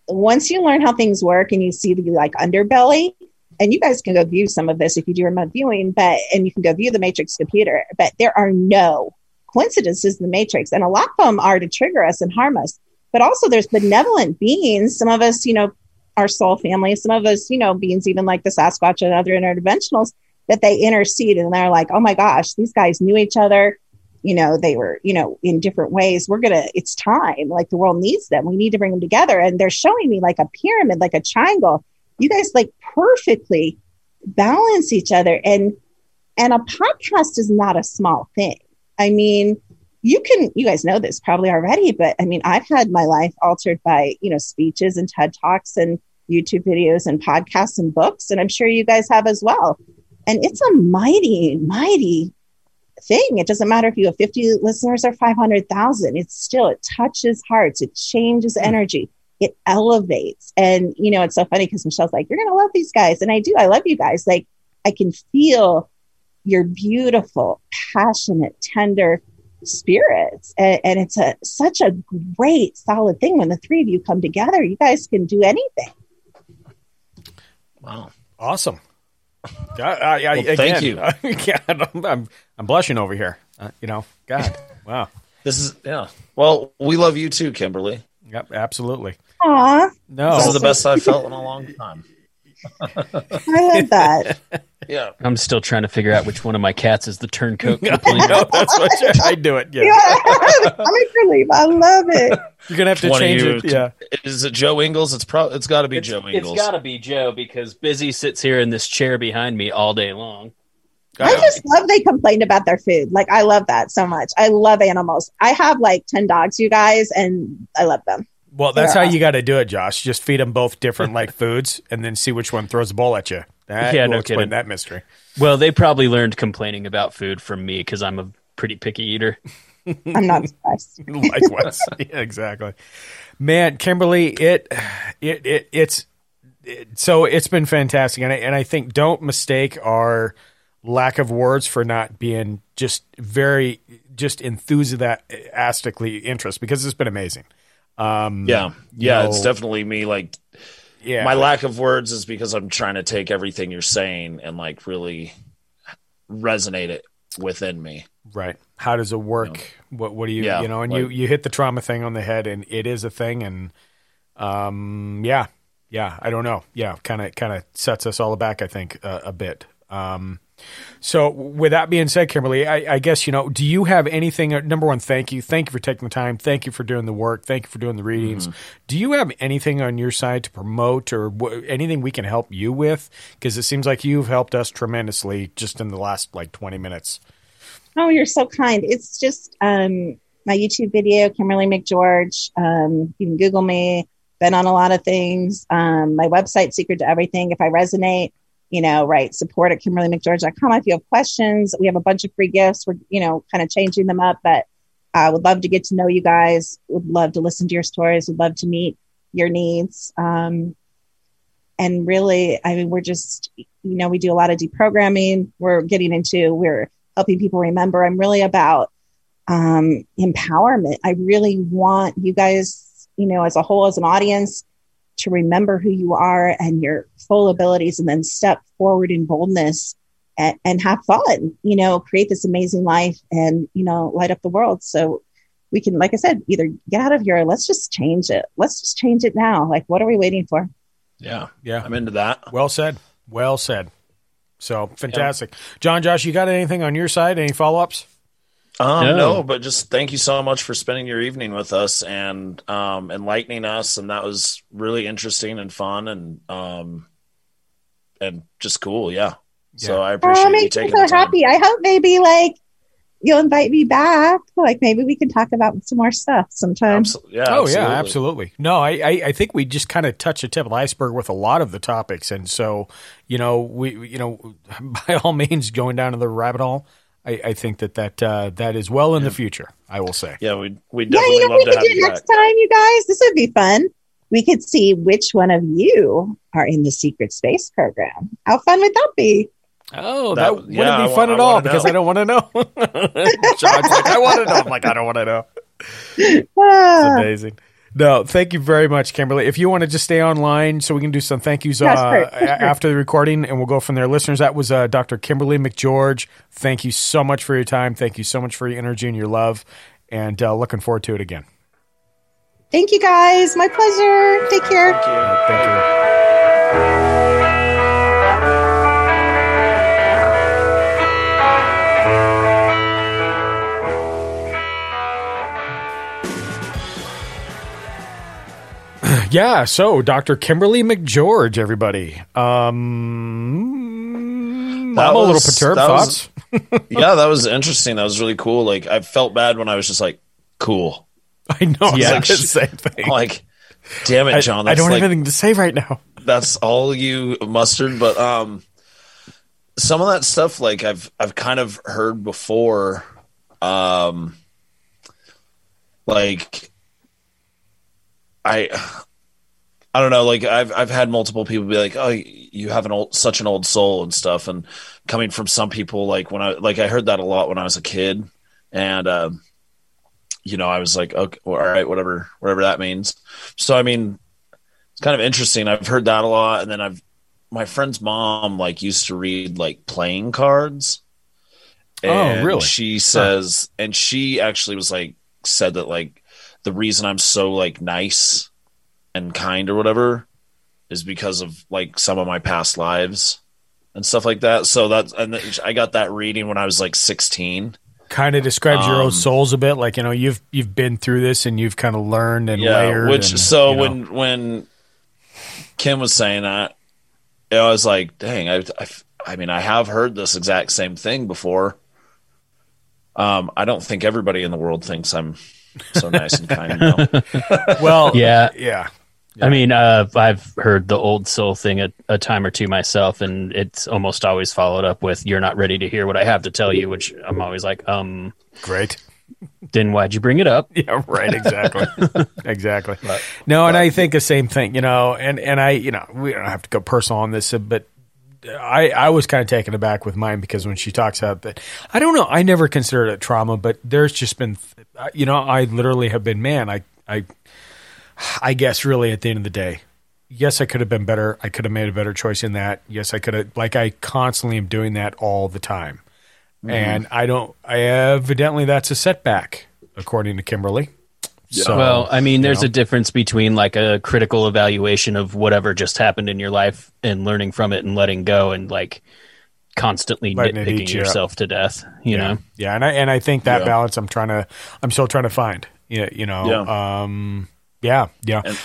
Once you learn how things work and you see the like underbelly, and you guys can go view some of this if you do remote viewing, but and you can go view the Matrix computer, but there are no coincidences in the Matrix. And a lot of them are to trigger us and harm us. But also there's benevolent beings. Some of us, you know, our soul family, some of us, you know, beings even like the Sasquatch and other interdimensionals that they intercede and they're like, oh my gosh, these guys knew each other. You know, they were, you know, in different ways. We're going to, it's time. Like the world needs them. We need to bring them together. And they're showing me like a pyramid, like a triangle. You guys like perfectly balance each other. And, and a podcast is not a small thing. I mean, you can, you guys know this probably already, but I mean, I've had my life altered by, you know, speeches and TED Talks and YouTube videos and podcasts and books. And I'm sure you guys have as well. And it's a mighty, mighty thing. It doesn't matter if you have 50 listeners or 500,000. It's still, it touches hearts. It changes hmm. energy. It elevates. And, you know, it's so funny because Michelle's like, you're going to love these guys. And I do. I love you guys. Like, I can feel your beautiful, passionate, tender spirits. And, and it's a such a great, solid thing when the three of you come together. You guys can do anything. Wow. Awesome. I, I, I, Well, thank you. God, I'm, I'm, I'm blushing over here. Uh, you know, God, wow. This is yeah. Well, we love you too, Kimberly. Yep, absolutely. Aw, No, This is the best I've felt in a long time. I love that. Yeah. I'm still trying to figure out which one of my cats is the turncoat I complete. know, that's what you, I do it. Yeah, I'm a relief. I love it. you're gonna have to One change you- it. Yeah, Is it Joe Ingles? It's pro. It's got to be Joe Ingles. It's got to be Joe because Busy sits here in this chair behind me all day long. I just love they complained about their food. Like I love that so much. I love animals. I have like 10 dogs, you guys, and I love them. Well, that's They're how you got to do it, Josh. Just feed them both different like foods, and then see which one throws a ball at you. That Yeah, will no explain kidding. that mystery. Well, they probably learned complaining about food from me because I'm a pretty picky eater. I'm not surprised. Likewise, yeah, exactly. Man, Kimberly, it, it, it it's it, so it's been fantastic, and I, and I think don't mistake our lack of words for not being just very just enthusiastically interest because it's been amazing. Um, Yeah, you yeah. know, it's definitely me. Like yeah. my lack of words is because I'm trying to take everything you're saying and like really resonate it within me. Right. How does it work? What what do you Yeah, you know? And you like- you hit the trauma thing on the head, and it is a thing. And um, yeah, yeah. I don't know. Yeah, kind of kind of sets us all back. I think uh, a bit. Um, so with that being said, Kimberly, I, I guess you know. Do you have anything? uh, Number one, thank you, thank you for taking the time, thank you for doing the work, thank you for doing the readings. Do you have anything on your side to promote or wh- anything we can help you with? Because it seems like you've helped us tremendously just in the last like twenty minutes. Oh, you're so kind. It's just um, my YouTube video, Kimberly McGeorge. Um, you can Google me. Been on a lot of things. Um, my website, Secret to Everything. If I resonate, you know, right, support at KimberlyMcGeorge.com. If you have questions, we have a bunch of free gifts. We're, you know, kind of changing them up, but I would love to get to know you guys. Would love to listen to your stories. Would love to meet your needs. Um, and really, I mean, we're just, you know, we do a lot of deprogramming. We're getting into, we're helping people remember. I'm really about um, empowerment. I really want you guys, you know, as a whole, as an audience, to remember who you are and your full abilities and then step forward in boldness and, and have fun, you know, create this amazing life and, you know, light up the world. So we can, like I said, either get out of here or let's just change it. Let's just change it now. Like, what are we waiting for? Yeah, Yeah. I'm into that. Well said. Well said. So fantastic. John, Josh, you got anything on your side? Any follow ups? Um, No. no. but just thank you so much for spending your evening with us and um, enlightening us, and that was really interesting and fun and um, and just cool. Yeah. So Yeah. I Oh, appreciate it you makes me taking so the time. happy. I hope maybe like you'll invite me back. Like maybe we can talk about some more stuff sometime. Absol- yeah. oh absolutely. yeah, absolutely. No, I, I, I think we just kind of touched the tip of the iceberg with a lot of the topics, and so you know we you know by all means going down to the rabbit hole. I, I think that that uh, that is well in the future. I will say. Yeah, we we Yeah, definitely you know love we to could have do you next back. time, you guys? This would be fun. We could see which one of you are in the secret space program. How fun would that be? Oh, That- that, wouldn't yeah, be fun I at all because know. I don't want to know. John's like, I want to know. I'm like, I don't want to know. It's Ah, amazing. No, thank you very much, Kimberly. If you want to just stay online so we can do some thank yous uh, Yes, sure. Sure. after the recording and we'll go from there. Listeners, that was uh, Dr. Kimberly McGeorge. Thank you so much for your time. Thank you so much for your energy and your love. And uh, looking forward to it again. Thank you, guys. My pleasure. Take care. Thank you. Yeah, so Dr. Kimberly McGeorge, everybody. Um, That I'm a little perturbed. that was- yeah, that was interesting. That was really cool. Like I felt bad when I was just like, cool. I know. Yeah. The same thing. I'm like, damn it, I, John. I That's don't like, have anything to say right now. that's all you mustered. But um, some of that stuff, like I've I've kind of heard before. Um, like I. I don't know. Like I've I've had multiple people be like, "Oh, you have an old, such an old soul and stuff." And coming from some people, like when I like I heard that a lot when I was a kid, and um, you know, I was like, "Okay, well, all right, whatever, whatever that means." So I mean, it's kind of interesting. I've heard that a lot, and then I've my friend's mom like used to read like playing cards. Oh, And really? She says, and she actually was like said that like the reason I'm so like nice and kind or whatever is because of like some of my past lives and stuff like that. So that's and I got that reading when I was like 16. Kind of describes your own Um, souls a bit, like you know you've you've been through this and you've kind of learned and yeah, layered. which and, so you know. when when Kim was saying that, I was like, dang, I, I I mean, I have heard this exact same thing before. Um, I don't think everybody in the world thinks I'm so nice and kind. You know? well, Yeah. yeah, I mean, uh, I've heard the old soul thing a, a time or two myself, and it's almost always followed up with "You're not ready to hear what I have to tell you," which I'm always like, um, great. then why'd you bring it up? Yeah, right. Exactly. exactly. no, and I think the same thing. You know, and and I, you know, we don't have to go personal on this, but I I was kind of taken aback with mine because when she talks about that, I don't know. I never considered it trauma, but there's just been, uh, you know, I literally have been man. I I I guess really at the end of the day. Yes, I could have been better. I could have made a better choice in that. Yes, I could have. Like I constantly am doing that all the time, mm-hmm. and I don't. I evidently that's a setback, according to Kimberly. So, well, I mean, you there's know. a difference between like a critical evaluation of whatever just happened in your life and learning from it and letting go and like constantly Letting nitpicking you up. yourself to death, you yeah. know? Yeah, and I and I think that Yeah. balance I'm trying to I'm still trying to find. Yeah, you know. Yeah. Um yeah, yeah. And-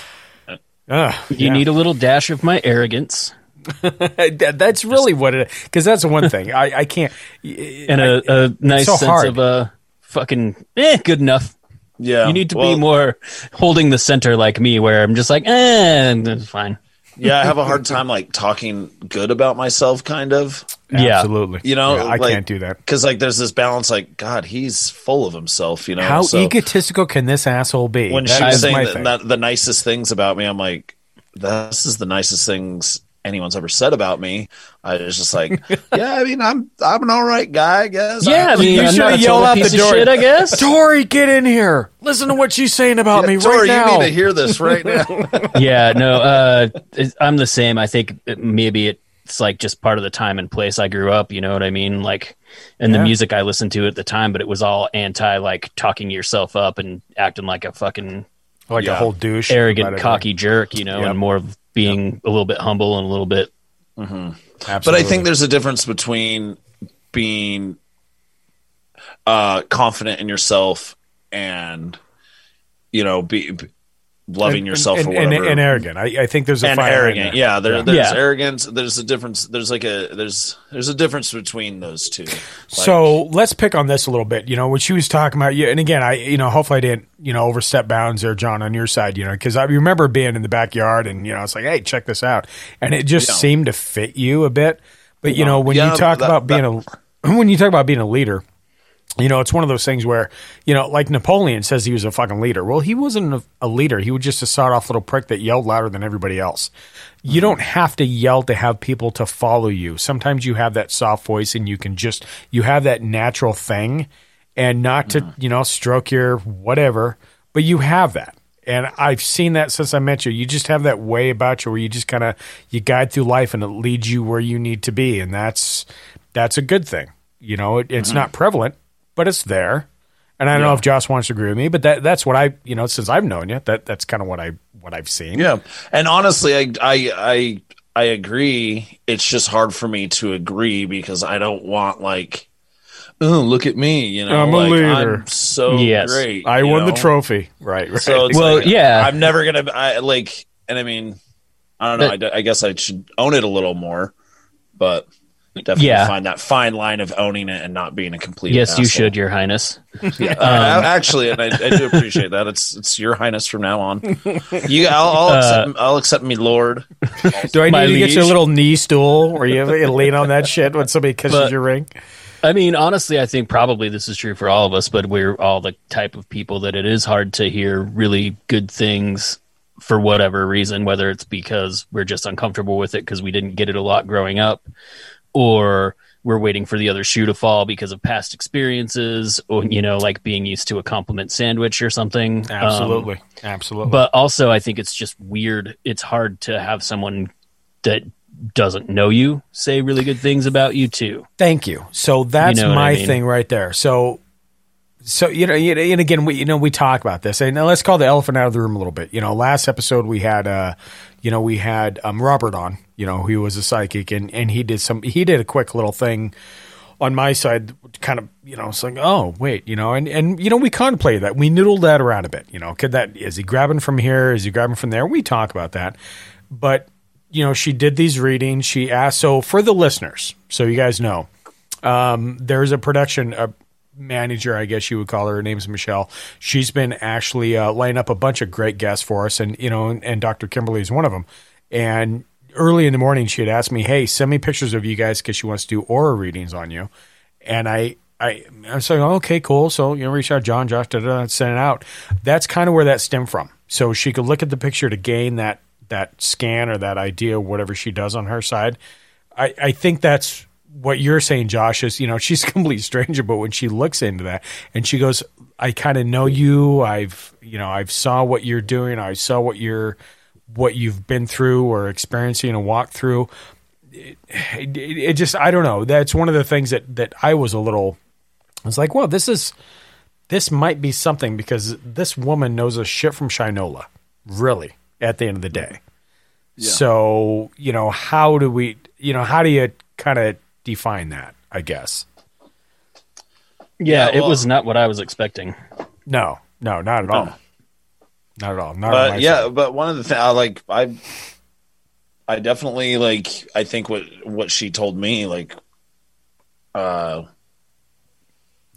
Ugh, You yeah. need a little dash of my arrogance That- that's really what it because that's the one thing I I can't and a, a nice so sense hard. of uh, fucking eh, good enough. Yeah, You need to well, be more holding the center like me, where I'm just like, eh, that's fine. Yeah, I have a hard time like talking good about myself, kind of. Yeah. absolutely. You know, Yeah, I like- can't do that. Because like, there's this balance. Like, God, he's full of himself. You know, How So egotistical can this asshole be? when That she was saying thing. that, that the nicest things about me, I'm like, this is the nicest things anyone's ever said about me. I was just like, yeah, I mean, I'm I'm an all right guy, I guess. Yeah, I mean, You should not a have yelled out the door. shit, I guess. Tori, get in here. Listen to what she's saying about me Tori, right now. Tori, you need to hear this right now. yeah, no, uh, I'm the same. I think maybe it's like just part of the time and place I grew up. You know what I mean? Like, and Yeah. the music I listened to at the time, but it was all anti, like talking yourself up and acting like a fucking like a whole douche. arrogant, cocky jerk. You know, Yep. and more of being a little bit humble and a little bit. everything. But I think there's a difference between being uh, confident in yourself and you know be, be- loving And- yourself and, or and, whatever. and arrant. I, I think there's a and arrogant. there. Yeah, there, there's Yeah. arrogance. There's a difference. There's like a there's there's a difference between those two. Like, So let's pick on this a little bit. You know, when she was talking about you, and again, I, you know, hopefully I didn't, you know, overstep bounds there, John, on your side, you know, because I remember being in the backyard and, you know, it's like, hey, check this out. And it just Yeah. seemed to fit you a bit. But, you know, when Yeah, you talk that- about being a, when you talk about being a leader, you know, it's one of those things where, you know, like Napoleon says he was a fucking leader. Well, he wasn't a, a leader. He was just a sawed off little prick that yelled louder than everybody else. You mm-hmm. don't have to yell to have people to follow you. Sometimes you have that soft voice and you can just, you have that natural thing and not to, mm-hmm. you know, stroke your whatever, but you have that. And I've seen that since I met you. You just have that way about you where you just kind of, you guide through life and it leads you where you need to be. And that's, that's a good thing. You know, it, it's mm-hmm. not prevalent, but it's there. And I don't know if Josh wants to agree with me, but that that's what I you know since I've known you that that's kind of what I what I've seen. Yeah, and honestly, I I I I agree. It's just hard for me to agree because I don't want like, oh, look at me, you know, I'm a like, leader. I'm so Yes. great. I you won the trophy. Right. right. So it's Well, like, yeah. I'm never gonna. I like, and I mean, I don't know. I guess I should own it a little more, but definitely Yeah. find that fine line of owning it and not being a complete. Yes, you should, Your Highness. Yeah, I- I- actually, and I, I do appreciate that. It's it's your highness from now on. You, I'll, I'll, Uh, accept, I'll accept me, Lord. Do I need my to get you a liege. little knee stool where you you lean on that shit when somebody kisses But- your ring? I mean, honestly, I think probably this is true for all of us, but we're all the type of people that it is hard to hear really good things for whatever reason, whether it's because we're just uncomfortable with it because we didn't get it a lot growing up, or we're waiting for the other shoe to fall because of past experiences, or, you know, like being used to a compliment sandwich or something. Um, Absolutely. Absolutely. but also, I think it's just weird. It's hard to have someone that doesn't know you say really good things about you, too. Thank you. So that's know my I mean? thing right there. So, so you know, and again, we you know we talk about this, and let's call the elephant out of the room a little bit. You know, last episode we had, uh, you know, we had um, Robert on. You know, he was a psychic, and and he did some, he did a quick little thing on my side, kind of, you know, it's like, oh wait, you know, and and you know, we contemplated that, we noodled that around a bit. You know, could that is he grabbing from here? Is he grabbing from there? We talk about that, but you know, she did these readings. She asked. So for the listeners, so you guys know, um, there's a production uh manager, I guess you would call her. Her name's Michelle. She's been actually uh, lining up a bunch of great guests for us, and you know, and, and Dr. Kimberly is one of them. And early in the morning, she had asked me, "Hey, send me pictures of you guys because she wants to do aura readings on you." And I, I, I was like, oh, "Okay, cool." So you know, reach out, John, Josh, da, da, send it out. That's kind of where that stemmed from. So she could look at the picture to gain that that scan or that idea, whatever she does on her side. I, I think that's what you're saying, Josh, is, you know, she's a complete stranger, but when she looks into that and she goes, I kind of know you. I've, you know, I've saw what you're doing. I saw what you're, what you've been through or experiencing and walked through. It, it, it just, I don't know. That's one of the things that, that I was a little, I was like, well, this is, this might be something because this woman knows a shit from Shinola, really, at the end of the day. So, you know, how do we, you know, how do you kind of define that, I guess? Yeah, Yeah, it was not what I was expecting. No, no, not at all. Not at all. Not but yeah, side. but one of the things I like, I, I definitely like. I think what what she told me, like, uh,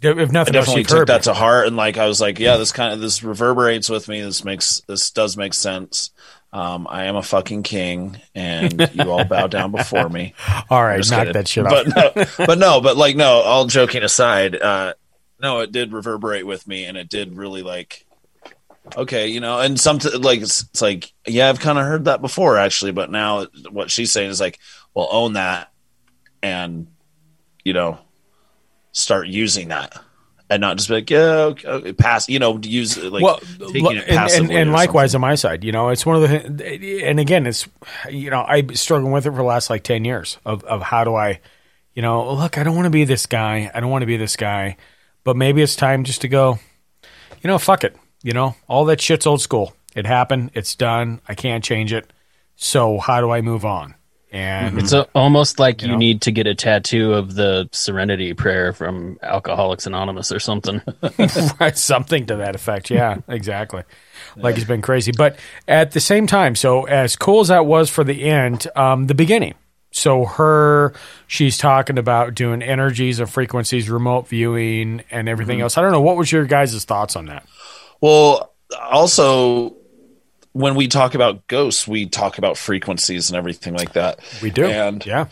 If I nothing else, definitely you've took heard that to heart, and like I was like, yeah, this kind of this reverberates with me. This makes this does make sense. Um, I am a fucking king, and you all bow down before me. All right, knock kidding. that shit off. but no, but no, but like no. All joking aside, uh, no, it did reverberate with me, and it did really like. Okay, you know, and some like it's, it's like yeah, I've kind of heard that before actually, but now what she's saying is like, well, own that, and you know, start using that, and not just be like yeah, okay, pass. You know, use like well, taking it and, passively and, and likewise something. on my side, you know, it's one of the, and again, it's, you know, I've been struggling with it for the last like 10 years of, of how do I, you know, look, I don't want to be this guy. I don't want to be this guy, but maybe it's time just to go, you know, fuck it. You know, all that shit's old school. It happened. It's done. I can't change it. So how do I move on? And It's a, almost like You you, know? need to get a tattoo of the Serenity Prayer from Alcoholics Anonymous or something. right, something to that effect. Yeah, exactly. Like it's been crazy, but at the same time, so as cool as that was for the end, um, the beginning. So her, she's talking about doing energies and frequencies, remote viewing, and everything else. I don't know. What was your guys' thoughts on that? Well, also when we talk about ghosts, we talk about frequencies and everything like that. We do. And yeah.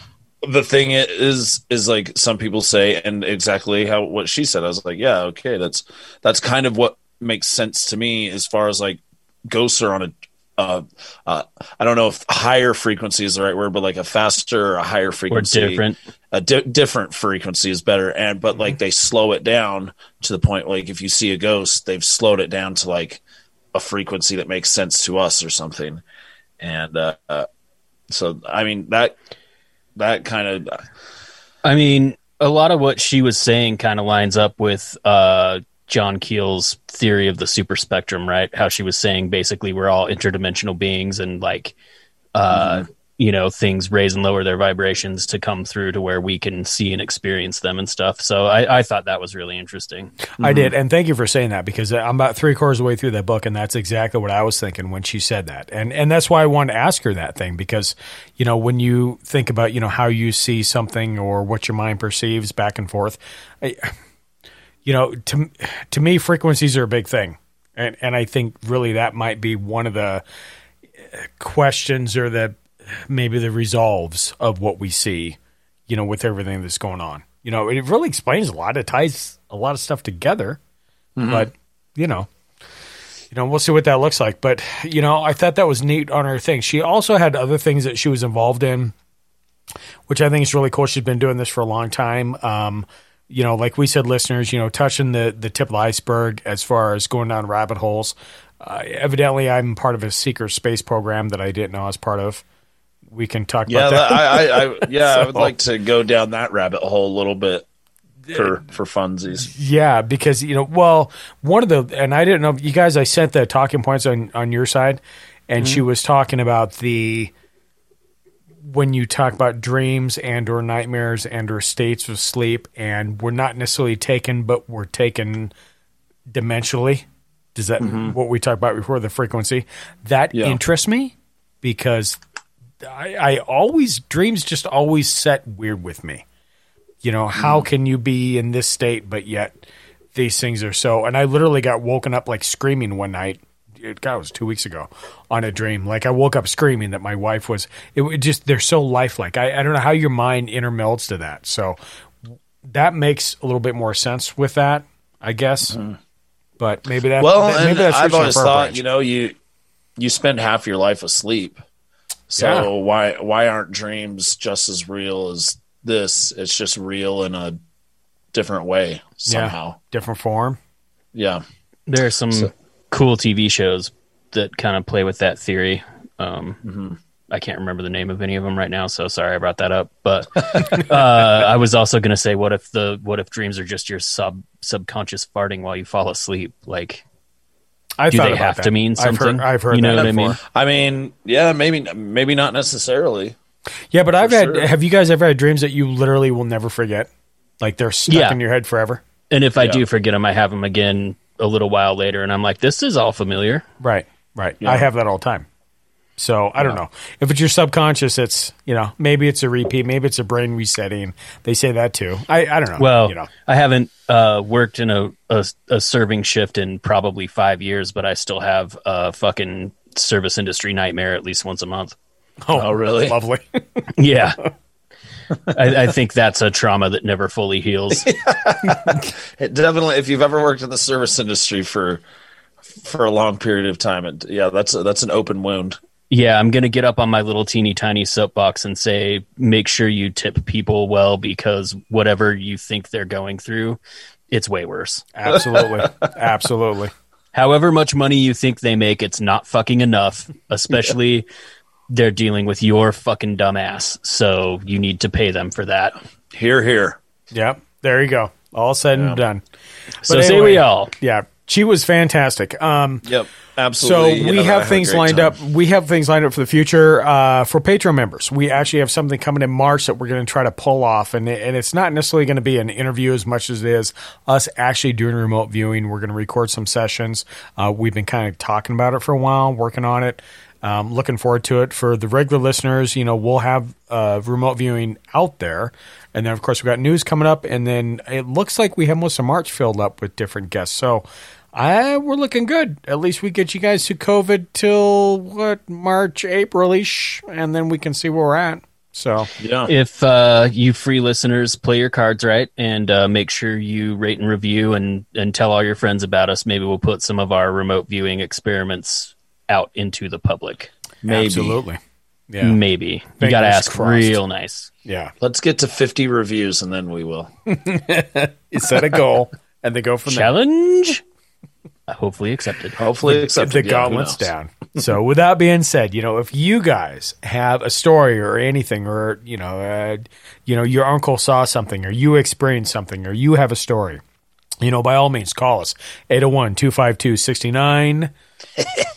the thing is is like some people say and exactly how what she said i was like yeah okay that's that's kind of what makes sense to me as far as like ghosts are on a uh, uh, I don't know if higher frequency is the right word, but like a faster or a higher frequency, or different, a di- different frequency is better. And but like they slow it down to the point like if you see a ghost, they've slowed it down to like a frequency that makes sense to us or something. And uh, uh so I mean that that kind of, I mean, a lot of what she was saying kind of lines up with uh John Keel's theory of the super spectrum, right? How she was saying basically we're all interdimensional beings and like uh mm-hmm. You know, things raise and lower their vibrations to come through to where we can see and experience them and stuff. So I, I thought that was really interesting. I did, and thank you for saying that because I'm about three quarters of the way through that book, and that's exactly what I was thinking when she said that, and and that's why I wanted to ask her that thing because you know when you think about you know how you see something or what your mind perceives back and forth. I, you know, to to me, frequencies are a big thing, and and I think really that might be one of the questions or the maybe the resolves of what we see, you know, with everything that's going on. You know, it really explains a lot. It ties a lot of stuff together, mm-hmm. but you know, you know, we'll see what that looks like. But you know, I thought that was neat on her thing. She also had other things that she was involved in, which I think is really cool. She's been doing this for a long time. Um, you know, like we said, listeners, you know, touching the the tip of the iceberg as far as going down rabbit holes. Uh, evidently, I'm part of a secret space program that I didn't know I was part of. We can talk yeah, about that. I, I, I yeah, so, I would like to go down that rabbit hole a little bit for for funsies. Yeah, because you know, well, one of the and I didn't know you guys. I sent the talking points on on your side, and mm-hmm. she was talking about the when you talk about dreams and or nightmares and or states of sleep and we're not necessarily taken but we're taken dimensionally does that mm-hmm. what we talked about before the frequency that yeah. interests me because I, I always dreams just always set weird with me you know how mm. can you be in this state but yet these things are so and i literally got woken up like screaming one night it, God, it was two weeks ago on a dream. Like I woke up screaming that my wife was. It, it just they're so lifelike. I, I don't know how your mind intermelds to that. So that makes a little bit more sense with that, I guess. Mm-hmm. But maybe that. Well, that, maybe that's I've always thought branch. you know you you spend half your life asleep. So yeah. why why aren't dreams just as real as this? It's just real in a different way somehow, yeah, different form. Yeah, there are some so, cool TV shows that kind of play with that theory. Um, mm-hmm. I can't remember the name of any of them right now, so sorry I brought that up. But uh, I was also going to say, what if the what if dreams are just your sub subconscious farting while you fall asleep? Like, I do they have that. to mean something? I've heard, I've heard you know what I mean. I mean, yeah, maybe maybe not necessarily. Yeah, but I've had. Sure. Have you guys ever had dreams that you literally will never forget? Like they're stuck yeah. in your head forever. And if I yeah. do forget them, I have them again a little while later, and I'm like, this is all familiar. Right, right. Yeah. I have that all the time. So I don't know if it's your subconscious. It's you know maybe it's a repeat, maybe it's a brain resetting. They say that too. I, I don't know. Well, you know. I haven't uh, worked in a, a, a serving shift in probably five years, but I still have a fucking service industry nightmare at least once a month. Oh, oh really? Lovely. yeah. I, I, think that's a trauma that never fully heals. Definitely, if you've ever worked in the service industry for for a long period of time, it, yeah, that's a, that's an open wound. Yeah, I'm gonna get up on my little teeny tiny soapbox and say, make sure you tip people well because whatever you think they're going through, it's way worse. Absolutely, absolutely. However much money you think they make, it's not fucking enough, especially. Yeah they're dealing with your fucking dumbass. So you need to pay them for that. Hear, hear. Yep. There you go. All said and done. But so anyway, say we all. Yeah. She was fantastic. Um, yep. Absolutely. So we have things lined time. up. We have things lined up for the future uh, for Patreon members. We actually have something coming in March that we're going to try to pull off, and and it's not necessarily going to be an interview as much as it is us actually doing remote viewing. We're going to record some sessions. Uh, we've been kind of talking about it for a while, working on it. Um, looking forward to it. For the regular listeners, you know, we'll have uh, remote viewing out there. And then, of course, we've got news coming up. And then it looks like we have most of March filled up with different guests. So I, we're looking good. At least we get you guys to COVID till what, March, April ish. And then we can see where we're at. So Yeah. If uh, you free listeners play your cards right and uh, make sure you rate and review and, and tell all your friends about us, maybe we'll put some of our remote viewing experiments out into the public. Maybe. absolutely, yeah, Maybe. You got to ask crossed. real nice. yeah. Let's get to 50 reviews and then we will. Set a goal and they go from there. Challenge? Hopefully accepted. Hopefully accepted. the Yeah, gauntlet's down. so, with that being said, you know, if you guys have a story or anything, or you know, uh, you know, your uncle saw something, or you experienced something, or you have a story, you know, by all means, call us 801 252 69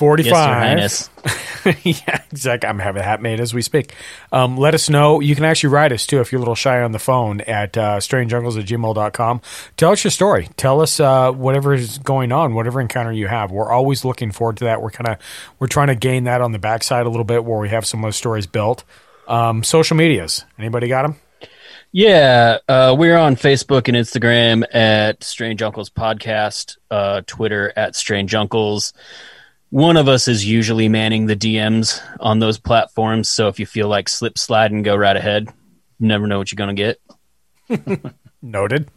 45. Yes, Your Highness. yeah, exactly. I'm having a hat made as we speak. Um, let us know. You can actually write us too if you're a little shy on the phone at uh, strangeuncles at gmail.com. Tell us your story. Tell us uh, whatever is going on, whatever encounter you have. We're always looking forward to that. We're kind of we're trying to gain that on the backside a little bit where we have some of those stories built. Um, social medias. Anybody got them? Yeah, uh, we're on Facebook and Instagram at Strange Uncles Podcast, uh, Twitter at Strange Uncles. One of us is usually manning the DMs on those platforms, so if you feel like slip sliding, go right ahead. You never know what you're gonna get. Noted.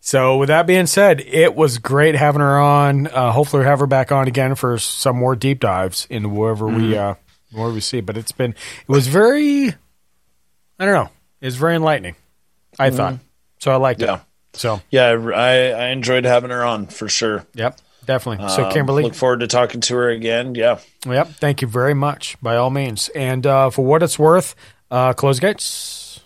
So, with that being said, it was great having her on. Uh, hopefully, we'll have her back on again for some more deep dives into wherever we uh, where we see. But it's been it was very, I don't know, it was very enlightening. I thought so. I liked Yeah. it. So, Yeah, I, I enjoyed having her on for sure. yep, Definitely. So, um, Kimberly. Um, look forward to talking to her again. Yeah. Yep. Thank you very much, by all means. And uh, for what it's worth, uh, close gates.